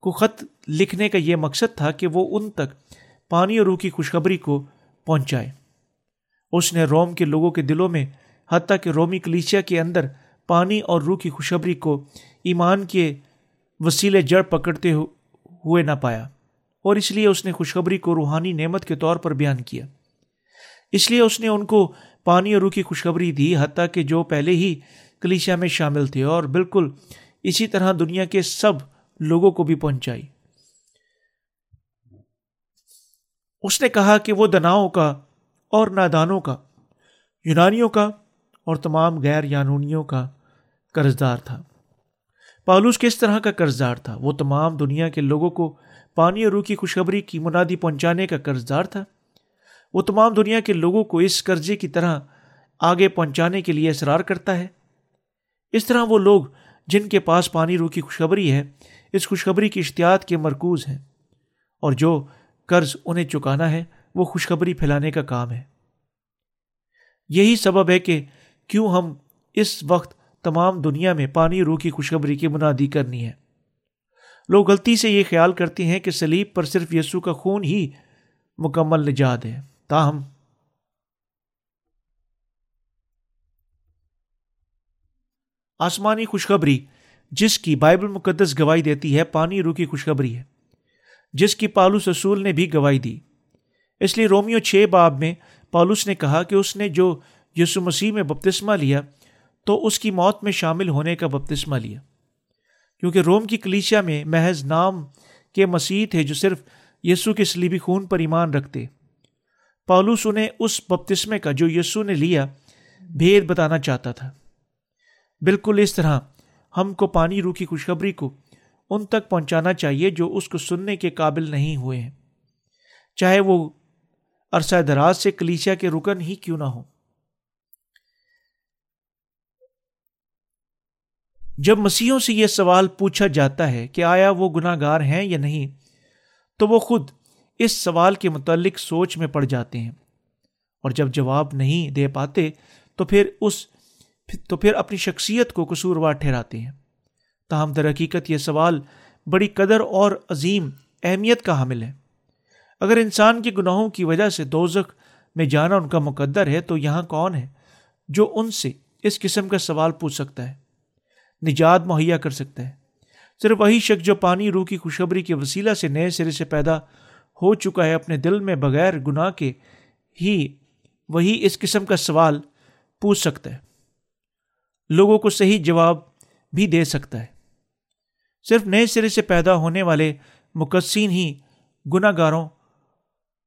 کو خط لکھنے کا یہ مقصد تھا کہ وہ ان تک پانی اور روح کی خوشخبری کو پہنچائے۔ اس نے روم کے لوگوں کے دلوں میں، حتیٰ کہ رومی کلیسیا کے اندر پانی اور روح کی خوشخبری کو ایمان کے وسیلے جڑ پکڑتے ہوئے نہ پایا۔ اور اس لیے اس نے خوشخبری کو روحانی نعمت کے طور پر بیان کیا۔ اس لیے اس نے ان کو پانی اور روح کی خوشخبری دی، حتیٰ کہ جو پہلے ہی کلیشیا میں شامل تھے اور بالکل اسی طرح دنیا کے سب لوگوں کو بھی پہنچائی۔ اس نے کہا کہ وہ دناؤں کا اور نادانوں کا، یونانیوں کا اور تمام غیر یانونیوں کا قرض دار تھا۔ پالوس کس طرح کا قرض دار تھا؟ وہ تمام دنیا کے لوگوں کو پانی اور روح کی خوشخبری کی منادی پہنچانے کا قرض دار تھا۔ وہ تمام دنیا کے لوگوں کو اس قرضے کی طرح آگے پہنچانے کے لیے اصرار کرتا ہے۔ اس طرح وہ لوگ جن کے پاس پانی روح کی خوشخبری ہے، اس خوشخبری کی اشتیاط کے مرکوز ہیں۔ اور جو قرض انہیں چکانا ہے، وہ خوشخبری پھیلانے کا کام ہے۔ یہی سبب ہے کہ کیوں ہم اس وقت تمام دنیا میں پانی روح کی خوشخبری کی منادی کرنی ہے۔ لوگ غلطی سے یہ خیال کرتے ہیں کہ سلیب پر صرف یسو کا خون ہی مکمل نجات ہے۔ تاہم۔ آسمانی خوشخبری، جس کی بائبل مقدس گواہی دیتی ہے، پانی روح کی خوشخبری ہے۔ جس کی پالوس رسول نے بھی گواہی دی۔ اس لیے رومیو چھ باب میں پالوس نے کہا کہ اس نے جو یسو مسیح میں بپتسمہ لیا، تو اس کی موت میں شامل ہونے کا بپتسمہ لیا۔ کیونکہ روم کی کلیشیا میں محض نام کے مسیح تھے جو صرف یسو کے سلیبی خون پر ایمان رکھتے۔ پالوس انہیں اس بپتسمے کا جو یسو نے لیا، بھید بتانا چاہتا تھا۔ بالکل اس طرح ہم کو پانی روح کی خوشخبری کو ان تک پہنچانا چاہیے جو اس کو سننے کے قابل نہیں ہوئے ہیں۔ چاہے وہ عرصہ دراز سے کلیچیا کے رکن ہی کیوں نہ ہو جب مسیحوں سے یہ سوال پوچھا جاتا ہے کہ آیا وہ گناہ گار ہیں یا نہیں، تو وہ خود اس سوال کے متعلق سوچ میں پڑ جاتے ہیں۔ اور جب جواب نہیں دے پاتے تو پھر اس تو پھر اپنی شخصیت کو قصوروار ٹھہراتے ہیں۔ تاہم، در حقیقت یہ سوال بڑی قدر اور عظیم اہمیت کا حامل ہے۔ اگر انسان کے گناہوں کی وجہ سے دوزخ میں جانا ان کا مقدر ہے تو یہاں کون ہے جو ان سے اس قسم کا سوال پوچھ سکتا ہے؟ نجات مہیا کر سکتا ہے۔ صرف وہی شخص جو پانی روح کی خوشخبری کے وسیلہ سے نئے سرے سے پیدا ہو چکا ہے اپنے دل میں بغیر گناہ کے، ہی وہی اس قسم کا سوال پوچھ سکتا ہے۔ لوگوں کو صحیح جواب بھی دے سکتا ہے۔ صرف نئے سرے سے پیدا ہونے والے مقصین ہی گناہ گاروں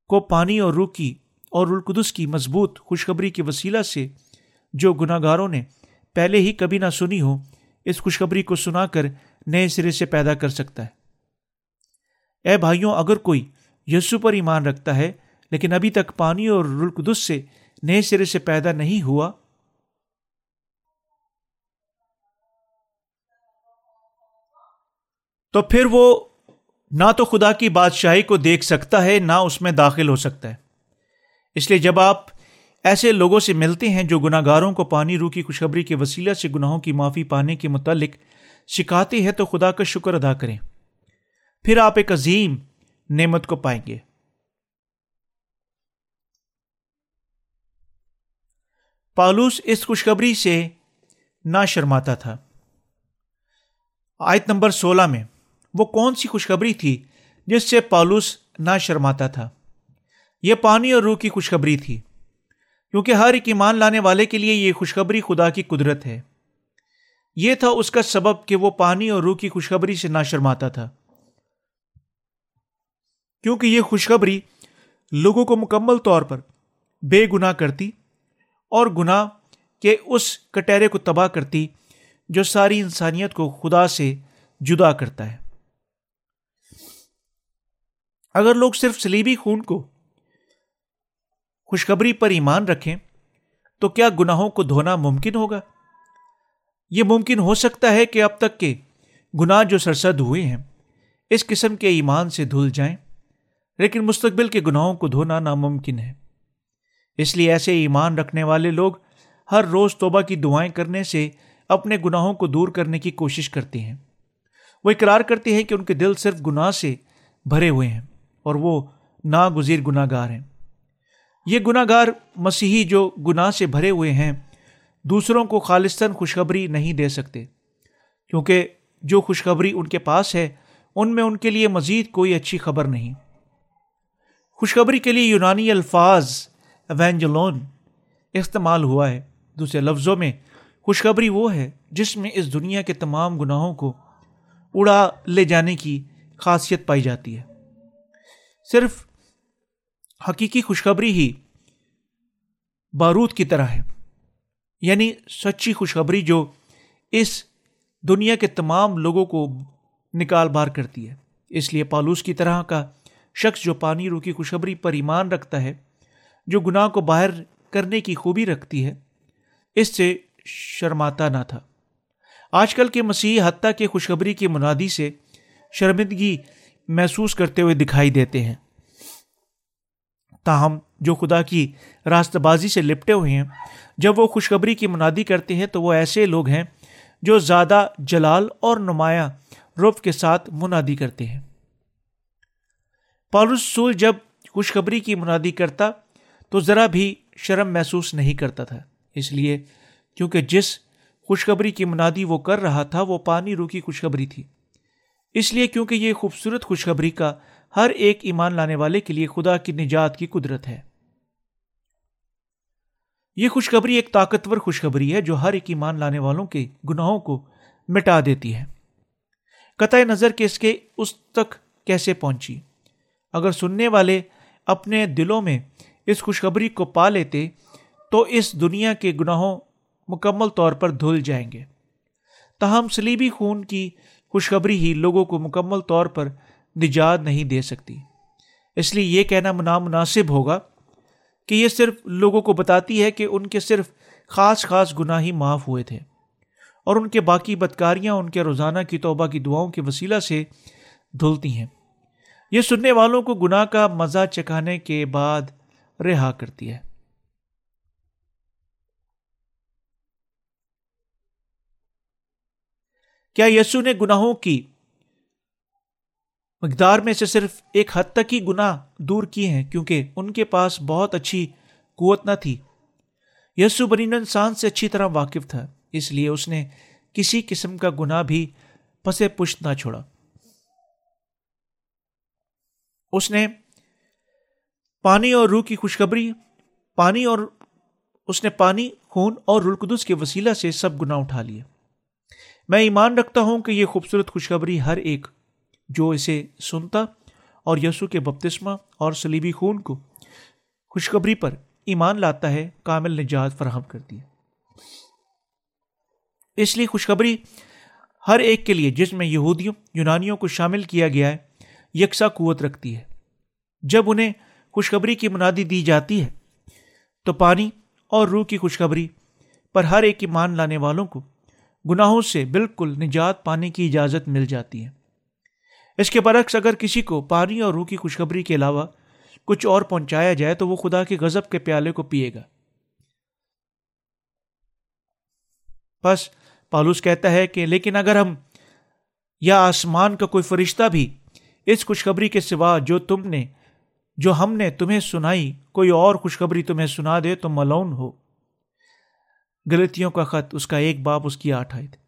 کو پانی اور روح کی اور القدس کی مضبوط خوشخبری کے وسیلہ سے جو گناہ گاروں نے پہلے ہی کبھی نہ سنی ہو، اس خوشخبری کو سنا کر نئے سرے سے پیدا کر سکتا ہے۔ اے بھائیوں، اگر کوئی یسو پر ایمان رکھتا ہے، لیکن ابھی تک پانی اور رلقدس سے نئے سرے سے پیدا نہیں ہوا۔ تو پھر وہ نہ تو خدا کی بادشاہی کو دیکھ سکتا ہے، نہ اس میں داخل ہو سکتا ہے۔ اس لیے جب آپ ایسے لوگوں سے ملتے ہیں جو گناہ گاروں کو پانی، روح کی خوشخبری کے وسیلہ سے گناہوں کی معافی پانے کے متعلق سکھاتے ہیں، تو خدا کا شکر ادا کریں۔ پھر آپ ایک عظیم نعمت کو پائیں گے۔ پالوس اس خوشخبری سے نہ شرماتا تھا۔ آیت نمبر سولہ میں وہ کون سی خوشخبری تھی جس سے پالوس نہ شرماتا تھا؟ یہ پانی اور روح کی خوشخبری تھی، کیونکہ ہر ایک ایمان لانے والے کے لیے یہ خوشخبری خدا کی قدرت ہے۔ یہ تھا اس کا سبب کہ وہ پانی اور روح کی خوشخبری سے نہ شرماتا تھا۔ کیونکہ یہ خوشخبری لوگوں کو مکمل طور پر بے گناہ کرتی اور گناہ کے اس کٹہرے کو تباہ کرتی جو ساری انسانیت کو خدا سے جدا کرتا ہے۔ اگر لوگ صرف سلیبی خون کو خوشخبری پر ایمان رکھیں، تو کیا گناہوں کو دھونا ممکن ہوگا؟ یہ ممکن ہو سکتا ہے کہ اب تک کے گناہ جو سرسد ہوئے ہیں، اس قسم کے ایمان سے دھل جائیں۔ لیکن مستقبل کے گناہوں کو دھونا ناممکن ہے۔ اس لیے ایسے ایمان رکھنے والے لوگ ہر روز توبہ کی دعائیں کرنے سے اپنے گناہوں کو دور کرنے کی کوشش کرتے ہیں۔ وہ اقرار کرتے ہیں کہ ان کے دل صرف گناہ سے بھرے ہوئے ہیں اور وہ ناگزیر گناہ گار ہیں۔ یہ گناہ گار مسیحی جو گناہ سے بھرے ہوئے ہیں، دوسروں کو خالصتاً خوشخبری نہیں دے سکتے۔ کیونکہ جو خوشخبری ان کے پاس ہے، ان میں ان کے لیے مزید کوئی اچھی خبر نہیں۔ خوشخبری کے لیے یونانی الفاظ اوینجلون استعمال ہوا ہے۔ دوسرے لفظوں میں خوشخبری وہ ہے جس میں اس دنیا کے تمام گناہوں کو اڑا لے جانے کی خاصیت پائی جاتی ہے۔ صرف حقیقی خوشخبری ہی بارود کی طرح ہے۔ یعنی سچی خوشخبری جو اس دنیا کے تمام لوگوں کو نکال بار کرتی ہے۔ اس لیے پالوس کی طرح کا شخص جو پانی رو کی خوشخبری پر ایمان رکھتا ہے، جو گناہ کو باہر کرنے کی خوبی رکھتی ہے، اس سے شرماتا نہ تھا۔ آج کل کے مسیحی حتیٰ کے خوشخبری کی منادی سے شرمندگی محسوس کرتے ہوئے دکھائی دیتے ہیں۔ تاہم، جو خدا کی راست بازی سے لپٹے ہوئے ہیں، جب وہ خوشخبری کی منادی کرتے ہیں تو وہ ایسے لوگ ہیں جو زیادہ جلال اور نمایاں رف کے ساتھ منادی کرتے ہیں۔ پالوسول جب خوشخبری کی منادی کرتا تو ذرا بھی شرم محسوس نہیں کرتا تھا۔ اس لیے کیونکہ جس خوشخبری کی منادی وہ کر رہا تھا، وہ پانی رو کی خوشخبری تھی۔ اس لیے کیونکہ یہ خوبصورت خوشخبری کا ہر ایک ایمان لانے والے کے لیے خدا کی نجات کی قدرت ہے۔ یہ خوشخبری ایک طاقتور خوشخبری ہے جو ہر ایک ایمان لانے والوں کے گناہوں کو مٹا دیتی ہے۔ قطع نظر کے اس کے اس تک کیسے پہنچی؟ اگر سننے والے اپنے دلوں میں اس خوشخبری کو پا لیتے تو اس دنیا کے گناہوں مکمل طور پر دھل جائیں گے۔ تاہم، سلیبی خون کی خوشخبری ہی لوگوں کو مکمل طور پر نجات نہیں دے سکتی۔ اس لیے یہ کہنا نامناسب ہوگا کہ یہ صرف لوگوں کو بتاتی ہے کہ ان کے صرف خاص خاص گناہ ہی معاف ہوئے تھے اور ان کے باقی بدکاریاں، ان کے روزانہ کی توبہ کی دعاؤں کے وسیلہ سے دھلتی ہیں۔ یہ سننے والوں کو گناہ کا مزہ چکھانے کے بعد رہا کرتی ہے۔ کیا یسو نے گناہوں کی مقدار میں سے صرف ایک حد تک ہی گناہ دور کیے ہیں؟ کیونکہ ان کے پاس بہت اچھی قوت نہ تھی۔ یسو برین انسان سے اچھی طرح واقف تھا، اس لیے اس نے کسی قسم کا گناہ بھی پسے پشت نہ چھوڑا۔ اس نے پانی اور روح کی خوشخبری، پانی اور اس نے پانی، خون اور رلقدس کے وسیلہ سے سب گناہ اٹھا لیے۔ میں ایمان رکھتا ہوں کہ یہ خوبصورت خوشخبری ہر ایک جو اسے سنتا اور یسو کے بپتسمہ اور سلیبی خون کو خوشخبری پر ایمان لاتا ہے، کامل نجات فراہم کرتی ہے۔ اس لیے خوشخبری ہر ایک کے لیے، جس میں یہودیوں، یونانیوں کو شامل کیا گیا ہے یکساں قوت رکھتی ہے۔ جب انہیں خوشخبری کی منادی دی جاتی ہے، تو پانی اور روح کی خوشخبری پر ہر ایک ایمان لانے والوں کو گناہوں سے بالکل نجات پانے کی اجازت مل جاتی ہے۔ اس کے برعکس اگر کسی کو پانی اور روح کی خوشخبری کے علاوہ کچھ اور پہنچایا جائے، تو وہ خدا کے غزب کے پیالے کو پیے گا۔ بس، پالوس کہتا ہے کہ لیکن اگر ہم یا آسمان کا کوئی فرشتہ بھی اس خوشخبری کے سوا جو تم نے، جو ہم نے تمہیں سنائی، کوئی اور خوشخبری تمہیں سنا دے تو ملون ہو۔ غلطیوں کا خط، اس کا ایک باپ، اس کی آٹھ آئے تھے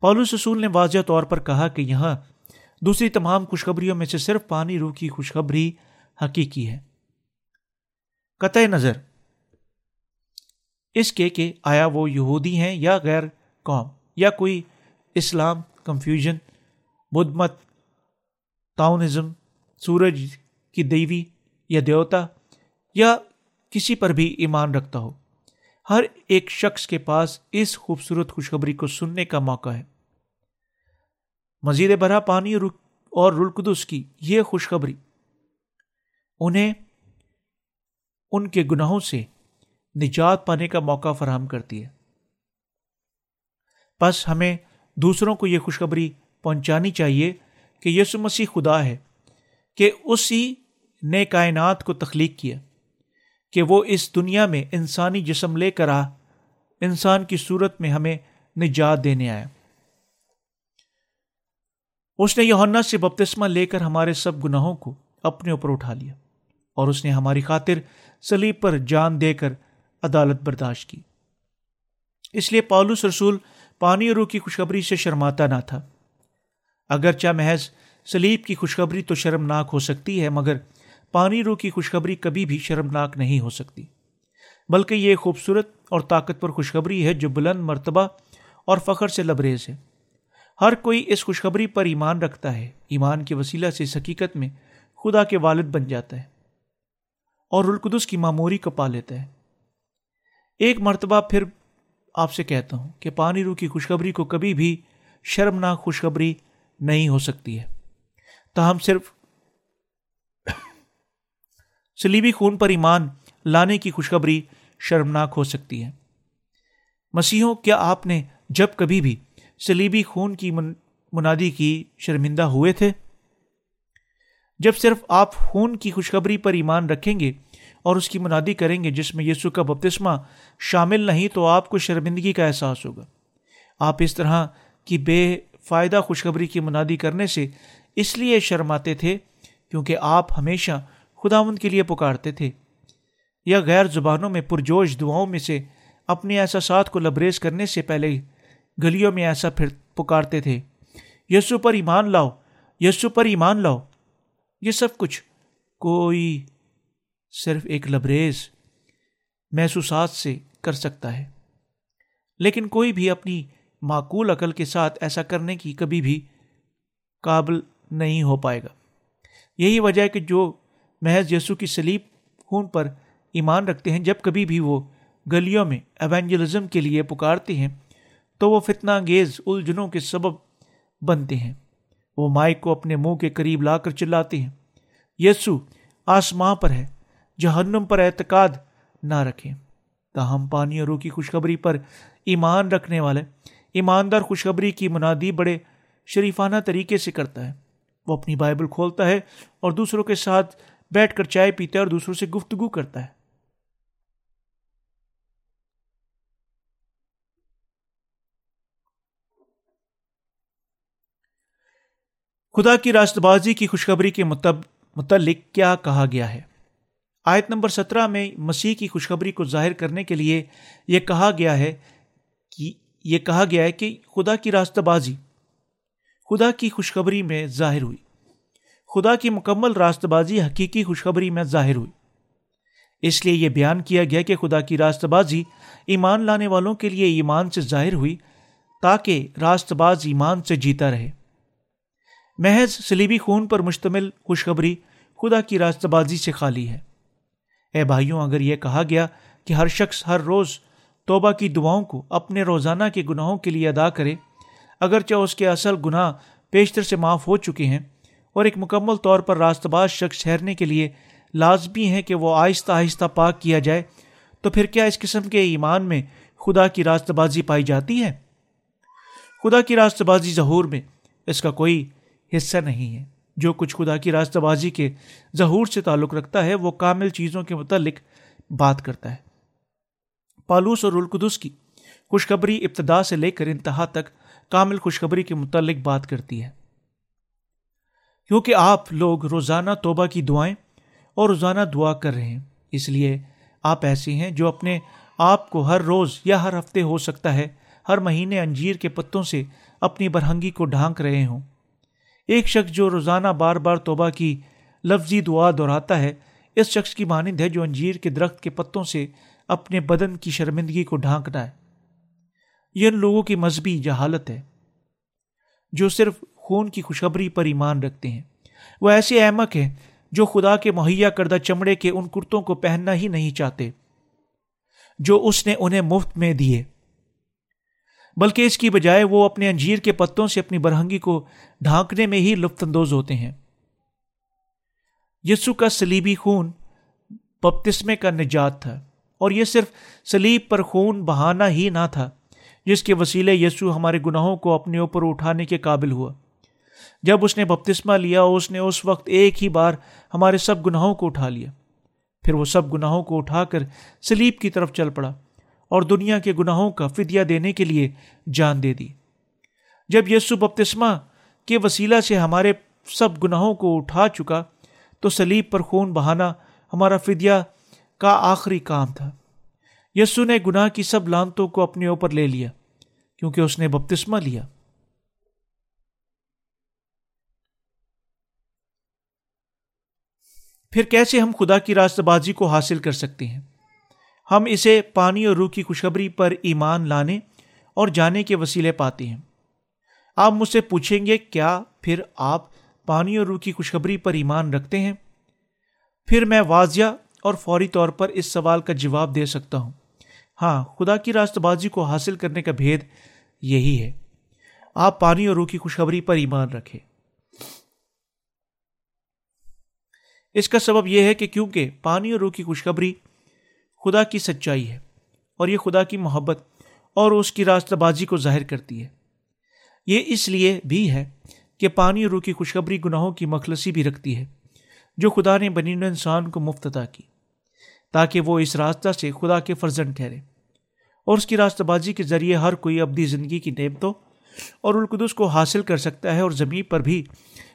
پالوس رسول نے واضح طور پر کہا کہ یہاں دوسری تمام خوشخبریوں میں سے صرف پانی روح کی خوشخبری حقیقی ہے۔ قطع نظر۔ اس کے کہ آیا وہ یہودی ہیں یا غیر قوم، یا کوئی اسلام کنفیوژن بدھ مت تاؤنزم، سورج کی دیوی یا دیوتا یا کسی پر بھی ایمان رکھتا ہو۔ ہر ایک شخص کے پاس اس خوبصورت خوشخبری کو سننے کا موقع ہے۔ مزید برا پانی اور رلقدس کی یہ خوشخبری انہیں ان کے گناہوں سے نجات پانے کا موقع فراہم کرتی ہے۔ بس ہمیں دوسروں کو یہ خوشخبری پہنچانی چاہیے کہ یسو مسیح خدا ہے، کہ اسی نے کائنات کو تخلیق کیا، کہ وہ اس دنیا میں انسانی جسم لے کر آ، انسان کی صورت میں ہمیں نجات دینے آیا۔ اس نے یونا سے بپتسمہ لے کر ہمارے سب گناہوں کو اپنے اوپر اٹھا لیا، اور اس نے ہماری خاطر سلیب پر جان دے کر عدالت برداشت کی۔ اس لیے پالوس رسول پانی اور روح کی خوشخبری سے شرماتا نہ تھا۔ اگرچہ محض سلیب کی خوشخبری تو شرمناک ہو سکتی ہے، مگر پانی روح کی خوشخبری کبھی بھی شرمناک نہیں ہو سکتی۔ بلکہ یہ خوبصورت اور طاقتور خوشخبری ہے جو بلند مرتبہ اور فخر سے لبریز ہے۔ ہر کوئی اس خوشخبری پر ایمان رکھتا ہے۔ ایمان کے وسیلہ سے اس حقیقت میں خدا کے والد بن جاتا ہے اور رلقدس کی معموری کو پا لیتا ہے۔ ایک مرتبہ پھر آپ سے کہتا ہوں کہ پانی رو کی خوشخبری کو کبھی بھی شرمناک خوشخبری نہیں ہو سکتی ہے۔ تاہم صرف سلیبی خون پر ایمان لانے کی خوشخبری شرمناک ہو سکتی ہے۔ مسیحوں، کیا آپ نے جب کبھی بھی سلیبی خون کی منادی کی شرمندہ ہوئے تھے؟ جب صرف آپ خون کی خوشخبری پر ایمان رکھیں گے اور اس کی منادی کریں گے جس میں یسو کا بپتسمہ شامل نہیں، تو آپ کو شرمندگی کا احساس ہوگا۔ آپ اس طرح کی بے فائدہ خوشخبری کی منادی کرنے سے اس لیے شرماتے تھے کیونکہ آپ ہمیشہ خداوند کے لیے پکارتے تھے یا غیر زبانوں میں پرجوش دعاؤں میں سے اپنے احساسات کو لبریز کرنے سے پہلے گلیوں میں ایسا پھر پکارتے تھے یسو پر ایمان لاؤ یسو پر ایمان لاؤ۔ یہ سب کچھ کوئی صرف ایک لبریز محسوسات سے کر سکتا ہے، لیکن کوئی بھی اپنی معقول عقل کے ساتھ ایسا کرنے کی کبھی بھی قابل نہیں ہو پائے گا۔ یہی وجہ ہے کہ جو محض یسو کی سلیب خون پر ایمان رکھتے ہیں، جب کبھی بھی وہ گلیوں میں ایونجلزم کے لیے پکارتے ہیں، تو وہ فتنہ انگیز الجھنوں کے سبب بنتے ہیں۔ وہ مائک کو اپنے منہ کے قریب لا کر چلاتے ہیں۔ یسو آسماں پر ہے، جہنم پر اعتقاد نہ رکھیں۔ تاہم پانی اور روح کی خوشخبری پر ایمان رکھنے والے ایماندار خوشخبری کی منادی بڑے شریفانہ طریقے سے کرتا ہے۔ وہ اپنی بائبل کھولتا ہے اور دوسروں کے ساتھ بیٹھ کر چائے پیتا ہے اور دوسروں سے گفتگو کرتا ہے۔ خدا کی راست بازی کی خوشخبری کے متعلق کیا کہا گیا ہے؟ آیت نمبر سترہ میں مسیح کی خوشخبری کو ظاہر کرنے کے لیے یہ کہا گیا ہے کہ یہ کہا گیا ہے کہ خدا کی راستہ بازی، خدا کی خوشخبری میں ظاہر ہوئی۔ خدا کی مکمل راست بازی حقیقی خوشخبری میں ظاہر ہوئی۔ اس لیے یہ بیان کیا گیا کہ خدا کی راست بازی ایمان لانے والوں کے لیے ایمان سے ظاہر ہوئی تاکہ راست باز ایمان سے جیتا رہے۔ محض سلیبی خون پر مشتمل خوشخبری خدا کی راستہ بازی سے خالی ہے۔ اے بھائیوں، اگر یہ کہا گیا کہ ہر شخص ہر روز توبہ کی دعاؤں کو اپنے روزانہ کے گناہوں کے لیے ادا کرے۔ اگرچہ اس کے اصل گناہ پیشتر سے معاف ہو چکے ہیں، اور ایک مکمل طور پر راست باز شخص ٹھہرنے کے لیے لازمی ہے کہ وہ آہستہ آہستہ پاک کیا جائے، تو پھر کیا اس قسم کے ایمان میں خدا کی راست بازی پائی جاتی ہے؟ خدا کی راست بازی ظہور میں اس کا کوئی حصہ نہیں ہے۔ جو کچھ خدا کی راستہ بازی کے ظہور سے تعلق رکھتا ہے، وہ کامل چیزوں کے متعلق بات کرتا ہے۔ پالوس اور القدس کی خوشخبری ابتدا سے لے کر انتہا تک کامل خوشخبری کے متعلق بات کرتی ہے۔ کیونکہ آپ لوگ روزانہ توبہ کی دعائیں اور روزانہ دعا کر رہے ہیں، اس لیے آپ ایسے ہیں جو اپنے آپ کو ہر روز یا ہر ہفتے ہو سکتا ہے، ہر مہینے انجیر کے پتوں سے اپنی برہنگی کو ڈھانک رہے ہوں۔ ایک شخص جو روزانہ بار بار توبہ کی لفظی دعا دہراتا ہے، اس شخص کی مانند ہے جو انجیر کے درخت کے پتوں سے اپنے بدن کی شرمندگی کو ڈھانکنا ہے یہ ان لوگوں کی مذہبی جہالت ہے جو صرف خون کی خوشخبری پر ایمان رکھتے ہیں۔ وہ ایسے احمق ہیں جو خدا کے مہیا کردہ چمڑے کے ان کرتوں کو پہننا ہی نہیں چاہتے، جو اس نے انہیں مفت میں دیے۔ بلکہ اس کی بجائے وہ اپنے انجیر کے پتوں سے اپنی برہنگی کو ڈھانکنے میں ہی لطف اندوز ہوتے ہیں۔ یسو کا سلیبی خون بپتسمے کا نجات تھا۔ اور یہ صرف سلیب پر خون بہانا ہی نہ تھا، جس کے وسیلے یسو ہمارے گناہوں کو اپنے اوپر اٹھانے کے قابل ہوا۔ جب اس نے بپتسمہ لیا، اس نے اس وقت ایک ہی بار ہمارے سب گناہوں کو اٹھا لیا۔ پھر وہ سب گناہوں کو اٹھا کر سلیب کی طرف چل پڑا اور دنیا کے گناہوں کا فدیہ دینے کے لیے جان دے دی۔ جب یسو بپتسمہ کے وسیلہ سے ہمارے سب گناہوں کو اٹھا چکا، تو سلیب پر خون بہانا ہمارا فدیہ کا آخری کام تھا۔ یسو نے گناہ کی سب لانتوں کو اپنے اوپر لے لیا، کیونکہ اس نے بپتسمہ لیا۔ پھر کیسے ہم خدا کی راست بازی کو حاصل کر سکتے ہیں؟ ہم اسے پانی اور روح کی خوشخبری پر ایمان لانے اور جانے کے وسیلے پاتے ہیں۔ آپ مجھ سے پوچھیں گے، کیا پھر آپ پانی اور روح کی خوشخبری پر ایمان رکھتے ہیں؟ پھر میں واضح اور فوری طور پر اس سوال کا جواب دے سکتا ہوں۔ ہاں خدا کی راست بازی کو حاصل کرنے کا بھید یہی ہے۔ آپ پانی اور روح کی خوشخبری پر ایمان رکھیں۔ اس کا سبب یہ ہے کہ کیونکہ پانی اور روح کی خوشخبری خدا کی سچائی ہے اور یہ خدا کی محبت اور اس کی راستہ بازی کو ظاہر کرتی ہے۔ یہ اس لیے بھی ہے کہ پانی اور روح کی خوشخبری گناہوں کی مخلصی بھی رکھتی ہے، جو خدا نے بنی انسان کو مفت عطا کی۔ تاکہ وہ اس راستہ سے خدا کے فرزن ٹھہرے۔ اور اس کی راستہ بازی کے ذریعے ہر کوئی ابدی زندگی کی نعمتوں اور القدس کو حاصل کر سکتا ہے اور زمین پر بھی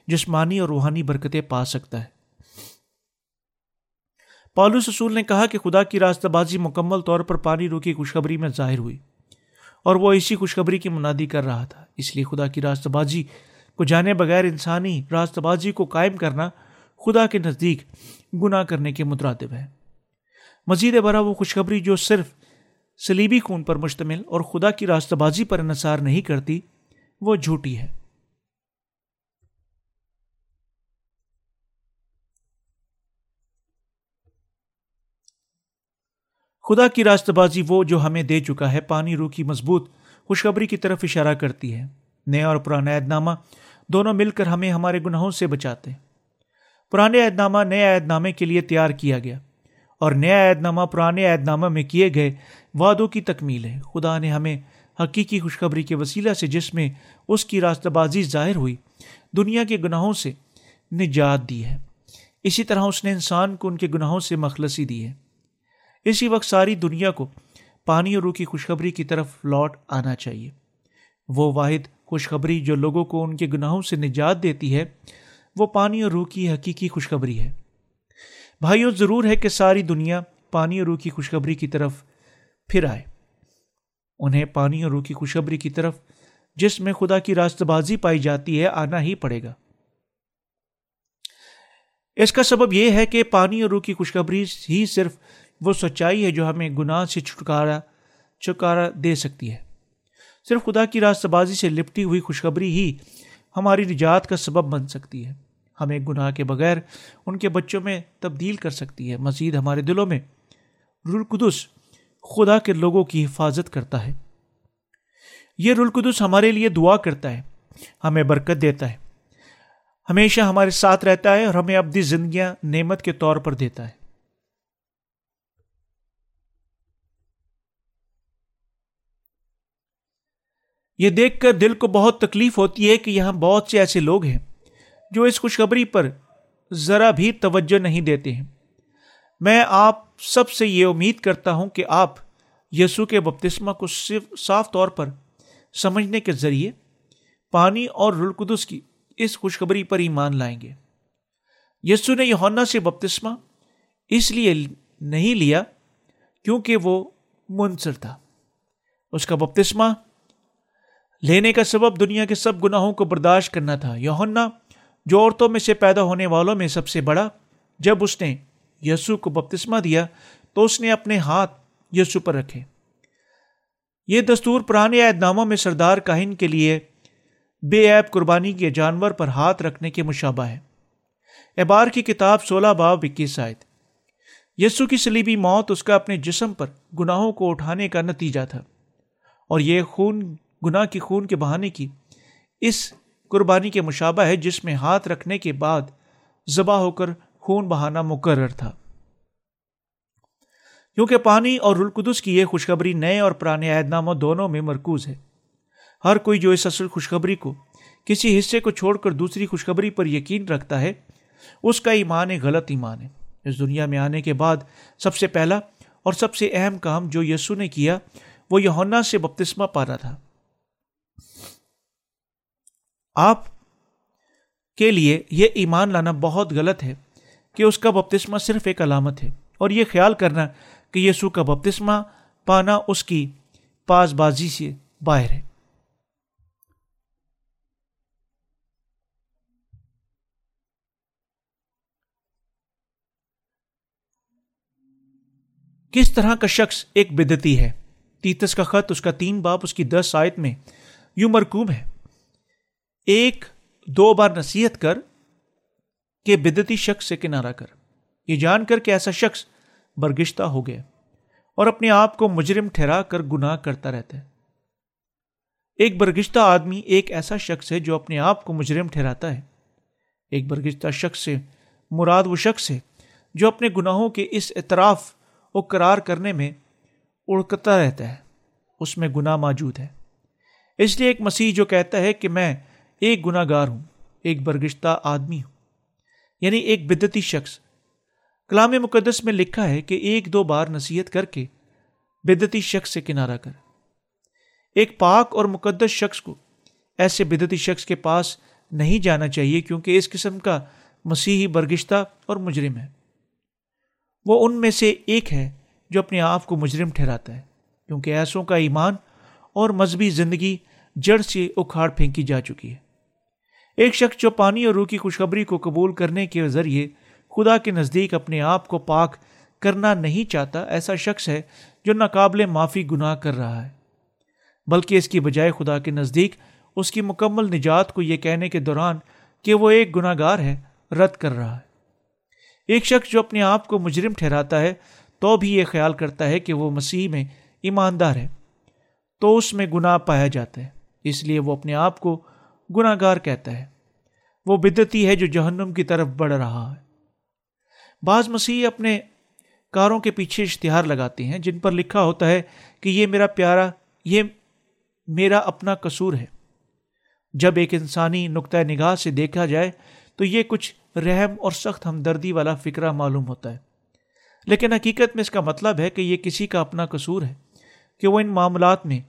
جسمانی اور روحانی برکتیں پا سکتا ہے۔ پالو سسول نے کہا کہ خدا کی راستہ بازی مکمل طور پر پانی رو کی خوشخبری میں ظاہر ہوئی اور وہ اسی خوشخبری کی منادی کر رہا تھا۔ اس لیے خدا کی راستہ بازی کو جانے بغیر انسانی راستہ بازی کو قائم کرنا خدا کے نزدیک گناہ کرنے کے مترادب ہے۔ مزید برا وہ خوشخبری جو صرف سلیبی خون پر مشتمل اور خدا کی راستہ بازی پر انحصار نہیں کرتی، وہ جھوٹی ہے۔ خدا کی راست بازی وہ جو ہمیں دے چکا ہے، پانی، روح کی مضبوط خوشخبری کی طرف اشارہ کرتی ہے۔ نیا اور پرانا عید نامہ دونوں مل کر ہمیں ہمارے گناہوں سے بچاتے۔ پرانے عہد نامہ نئے عہد نامے کے لیے تیار کیا گیا۔ اور نیا عہد نامہ پرانے عہد نامہ میں کیے گئے وعدوں کی تکمیل ہے۔ خدا نے ہمیں حقیقی خوشخبری کے وسیلہ سے جس میں اس کی راستہ بازی ظاہر ہوئی، دنیا کے گناہوں سے نجات دی ہے۔ اسی طرح اس نے انسان کو ان کے گناہوں سے مخلصی دی ہے۔ اسی وقت ساری دنیا کو پانی اور روح کی خوشخبری کی طرف لوٹ آنا چاہیے۔ وہ واحد خوشخبری جو لوگوں کو ان کے گناہوں سے نجات دیتی ہے، وہ پانی اور روح کی حقیقی خوشخبری ہے۔ بھائیوں ضرور ہے کہ ساری دنیا پانی اور روح کی خوشخبری کی طرف پھر آئے۔ انہیں پانی اور روح کی خوشخبری کی طرف، جس میں خدا کی راست بازی پائی جاتی ہے، آنا ہی پڑے گا۔ اس کا سبب یہ ہے کہ پانی اور روح کی خوشخبری ہی صرف وہ سچائی ہے جو ہمیں گناہ سے چھٹکارا چھٹکارا دے سکتی ہے۔ صرف خدا کی راست بازی سے لپٹی ہوئی خوشخبری ہی ہماری نجات کا سبب بن سکتی ہے۔ ہمیں گناہ کے بغیر ان کے بچوں میں تبدیل کر سکتی ہے۔ مزید ہمارے دلوں میں رلقدس خدا کے لوگوں کی حفاظت کرتا ہے۔ یہ رلقدس ہمارے لیے دعا کرتا ہے، ہمیں برکت دیتا ہے۔ ہمیشہ ہمارے ساتھ رہتا ہے اور ہمیں اپنی زندگیاں نعمت کے طور پر دیتا ہے۔ یہ دیکھ کر دل کو بہت تکلیف ہوتی ہے کہ یہاں بہت سے ایسے لوگ ہیں۔ جو اس خوشخبری پر ذرا بھی توجہ نہیں دیتے ہیں۔ میں آپ سب سے یہ امید کرتا ہوں کہ آپ یسو کے بپتسمہ کو صرف صاف طور پر سمجھنے کے ذریعے پانی اور رلقدس کی اس خوشخبری پر ایمان لائیں گے۔ یسو نے یونا سے بپتسمہ اس لیے نہیں لیا کیونکہ وہ منصر تھا۔ اس کا بپتسمہ لینے کا سبب دنیا کے سب گناہوں کو برداشت کرنا تھا۔ یونا جو عورتوں میں سے پیدا ہونے والوں میں سب سے بڑا، جب اس نے یسو کو بپتسمہ دیا، تو اس نے اپنے ہاتھ یسو پر رکھے۔ یہ دستور پرانے عہد ناموں میں سردار کاہن کے لیے بے عیب قربانی کے جانور پر ہاتھ رکھنے کے مشابہ ہے۔ اعبار کی کتاب سولہ باب اکیس آیت۔ یسو کی سلیبی موت اس کا اپنے جسم پر گناہوں کو اٹھانے کا نتیجہ تھا۔ اور یہ خون، گناہ کی خون کے بہانے کی اس قربانی کے مشابہ ہے جس میں ہاتھ رکھنے کے بعد ذبح ہو کر خون بہانا مقرر تھا۔ کیونکہ پانی اور رلقدس کی یہ خوشخبری نئے اور پرانے عہد ناموں دونوں میں مرکوز ہے۔ ہر کوئی جو اس اصل خوشخبری کو کسی حصے کو چھوڑ کر دوسری خوشخبری پر یقین رکھتا ہے، اس کا ایمان غلط ایمان ہے۔ اس دنیا میں آنے کے بعد سب سے پہلا اور سب سے اہم کام جو یسو نے کیا، وہ یونا سے بپتسمہ پانا تھا۔ آپ کے لیے یہ ایمان لانا بہت غلط ہے کہ اس کا بپتسمہ صرف ایک علامت ہے اور یہ خیال کرنا کہ یسو کا بپتسمہ پانا اس کی پاس بازی سے باہر ہے۔ کس طرح کا شخص ایک بدتی ہے؟ تیتس کا خط اس کا تین باپ اس کی دس آیت میں یوں مرکوب ہے۔ ایک دو بار نصیحت کر کہ بدتی شخص سے کنارہ کر۔ یہ جان کر کہ ایسا شخص برگشتہ ہو گیا اور اپنے آپ کو مجرم ٹھہرا کر گناہ کرتا رہتا ہے۔ ایک برگشتہ آدمی ایک ایسا شخص ہے جو اپنے آپ کو مجرم ٹھہراتا ہے۔ ایک برگشتہ شخص سے مراد وہ شخص ہے جو اپنے گناہوں کے اس اعتراف و قرار کرنے میں اڑکتا رہتا ہے۔ اس میں گناہ موجود ہے۔ اس لیے ایک مسیح جو کہتا ہے کہ میں ایک گناہ گار ہوں، ایک برگشتہ آدمی ہوں۔ یعنی ایک بدتی شخص۔ کلام مقدس میں لکھا ہے کہ ایک دو بار نصیحت کر کے بدتی شخص سے کنارہ کر۔ ایک پاک اور مقدس شخص کو ایسے بدتی شخص کے پاس نہیں جانا چاہیے کیونکہ اس قسم کا مسیحی برگشتہ اور مجرم ہے۔ وہ ان میں سے ایک ہے جو اپنے آپ کو مجرم ٹھہراتا ہے، کیونکہ ایسوں کا ایمان اور مذہبی زندگی جڑ سے اکھاڑ پھینکی جا چکی ہے۔ ایک شخص جو پانی اور روح کی خوشخبری کو قبول کرنے کے ذریعے خدا کے نزدیک اپنے آپ کو پاک کرنا نہیں چاہتا، ایسا شخص ہے جو ناقابل معافی گناہ کر رہا ہے۔ بلکہ اس کی بجائے خدا کے نزدیک اس کی مکمل نجات کو یہ کہنے کے دوران کہ وہ ایک گناہ گار ہے، رد کر رہا ہے۔ ایک شخص جو اپنے آپ کو مجرم ٹھہراتا ہے، تو بھی یہ خیال کرتا ہے کہ وہ مسیح میں ایماندار ہے۔ تو اس میں گناہ پایا جاتا ہے، اس لیے وہ اپنے آپ کو گناہ گار کہتا ہے۔ وہ بدتی ہے جو جہنم کی طرف بڑھ رہا ہے۔ بعض مسیح اپنے کاروں کے پیچھے اشتہار لگاتے ہیں، جن پر لکھا ہوتا ہے کہ یہ میرا پیارا، یہ میرا اپنا قصور ہے۔ جب ایک انسانی نقطۂ نگاہ سے دیکھا جائے تو یہ کچھ رحم اور سخت ہمدردی والا فکرہ معلوم ہوتا ہے۔ لیکن حقیقت میں اس کا مطلب ہے کہ یہ کسی کا اپنا قصور ہے، کہ وہ ان معاملات میں،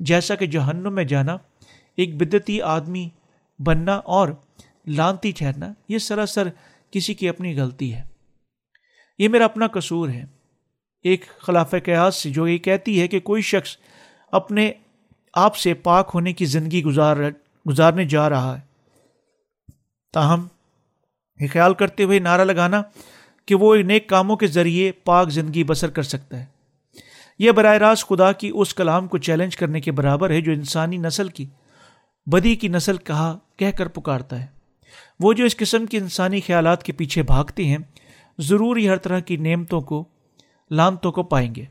جیسا کہ جہنم میں جانا ایک بدتی آدمی بننا اور لانتی ٹھہرنا، یہ سراسر کسی کی اپنی غلطی ہے۔ یہ میرا اپنا قصور ہے۔ ایک خلاف قیاس سے جو یہ کہتی ہے کہ کوئی شخص اپنے آپ سے پاک ہونے کی زندگی گزار گزارنے جا رہا ہے۔ تاہم، یہ خیال کرتے ہوئے نعرہ لگانا کہ وہ نیک کاموں کے ذریعے پاک زندگی بسر کر سکتا ہے۔ یہ براہ راست خدا کی اس کلام کو چیلنج کرنے کے برابر ہے جو انسانی نسل کی بدی کی نسل کہا، کہہ کر پکارتا ہے۔ وہ جو اس قسم کے انسانی خیالات کے پیچھے بھاگتے ہیں ضرور ہی ہر طرح کی نعمتوں کو لانتوں کو پائیں گے۔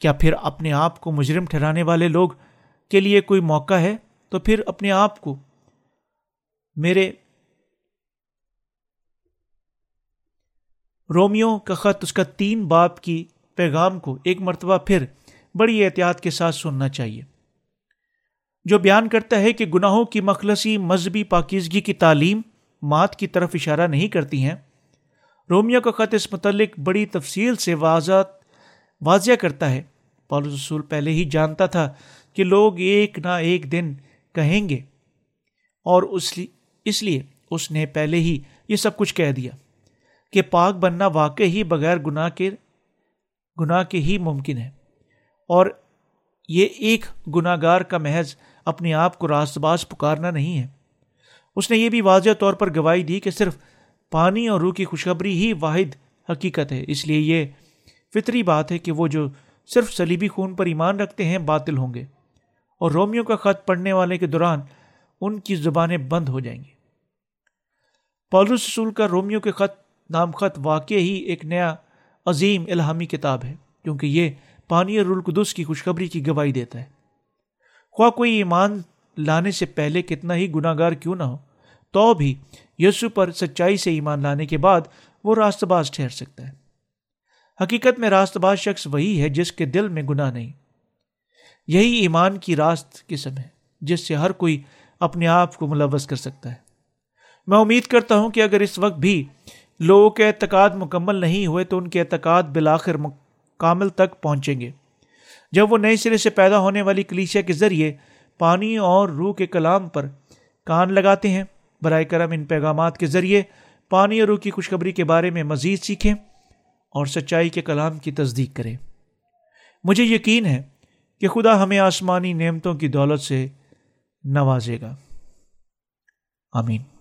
کیا پھر اپنے آپ کو مجرم ٹھہرانے والے لوگ کے لیے کوئی موقع ہے؟ تو پھر اپنے آپ کو۔ میرے رومیو کا خط، اس کا تین باپ کی پیغام کو ایک مرتبہ پھر بڑی احتیاط کے ساتھ سننا چاہیے۔ جو بیان کرتا ہے کہ گناہوں کی مخلصی مذہبی پاکیزگی کی تعلیم مات کی طرف اشارہ نہیں کرتی ہیں۔ رومیو کا خط اس متعلق بڑی تفصیل سے واضح واضح کرتا ہے۔ پالس رسول پہلے ہی جانتا تھا کہ لوگ ایک نہ ایک دن کہیں گے اور اس لیے اس نے پہلے ہی یہ سب کچھ کہہ دیا کہ پاک بننا واقع ہی بغیر گناہ کے گناہ کے ہی ممکن ہے اور یہ ایک گناہ گار کا محض اپنے آپ کو راست باز پکارنا نہیں ہے۔ اس نے یہ بھی واضح طور پر گواہی دی کہ صرف پانی اور روح کی خوشخبری ہی واحد حقیقت ہے۔ اس لیے یہ فطری بات ہے کہ وہ جو صرف سلیبی خون پر ایمان رکھتے ہیں، باطل ہوں گے۔ اور رومیو کا خط پڑھنے والے کے دوران ان کی زبانیں بند ہو جائیں گی۔ پولس رسول کا رومیو کے خط نام خط واقع ہی ایک نیا عظیم الہامی کتاب ہے، کیونکہ یہ پانی اور القدس کی خوشخبری کی گواہی دیتا ہے۔ خواہ کوئی ایمان لانے سے پہلے کتنا ہی گناہ گار کیوں نہ ہو، تو بھی یسو پر سچائی سے ایمان لانے کے بعد وہ راست باز ٹھہر سکتا ہے۔ حقیقت میں راست باز شخص وہی ہے جس کے دل میں گناہ نہیں۔ یہی ایمان کی راست قسم ہے جس سے ہر کوئی اپنے آپ کو ملوث کر سکتا ہے۔ میں امید کرتا ہوں کہ اگر اس وقت بھی لوگوں کے اعتقاد مکمل نہیں ہوئے تو ان کے اعتقاد بالآخر کامل تک پہنچیں گے۔ جب وہ نئے سرے سے پیدا ہونے والی کلیشیا کے ذریعے پانی اور روح کے کلام پر کان لگاتے ہیں، برائے کرم ان پیغامات کے ذریعے پانی اور روح کی خوشخبری کے بارے میں مزید سیکھیں اور سچائی کے کلام کی تصدیق کریں۔ مجھے یقین ہے کہ خدا ہمیں آسمانی نعمتوں کی دولت سے نوازے گا۔ آمین۔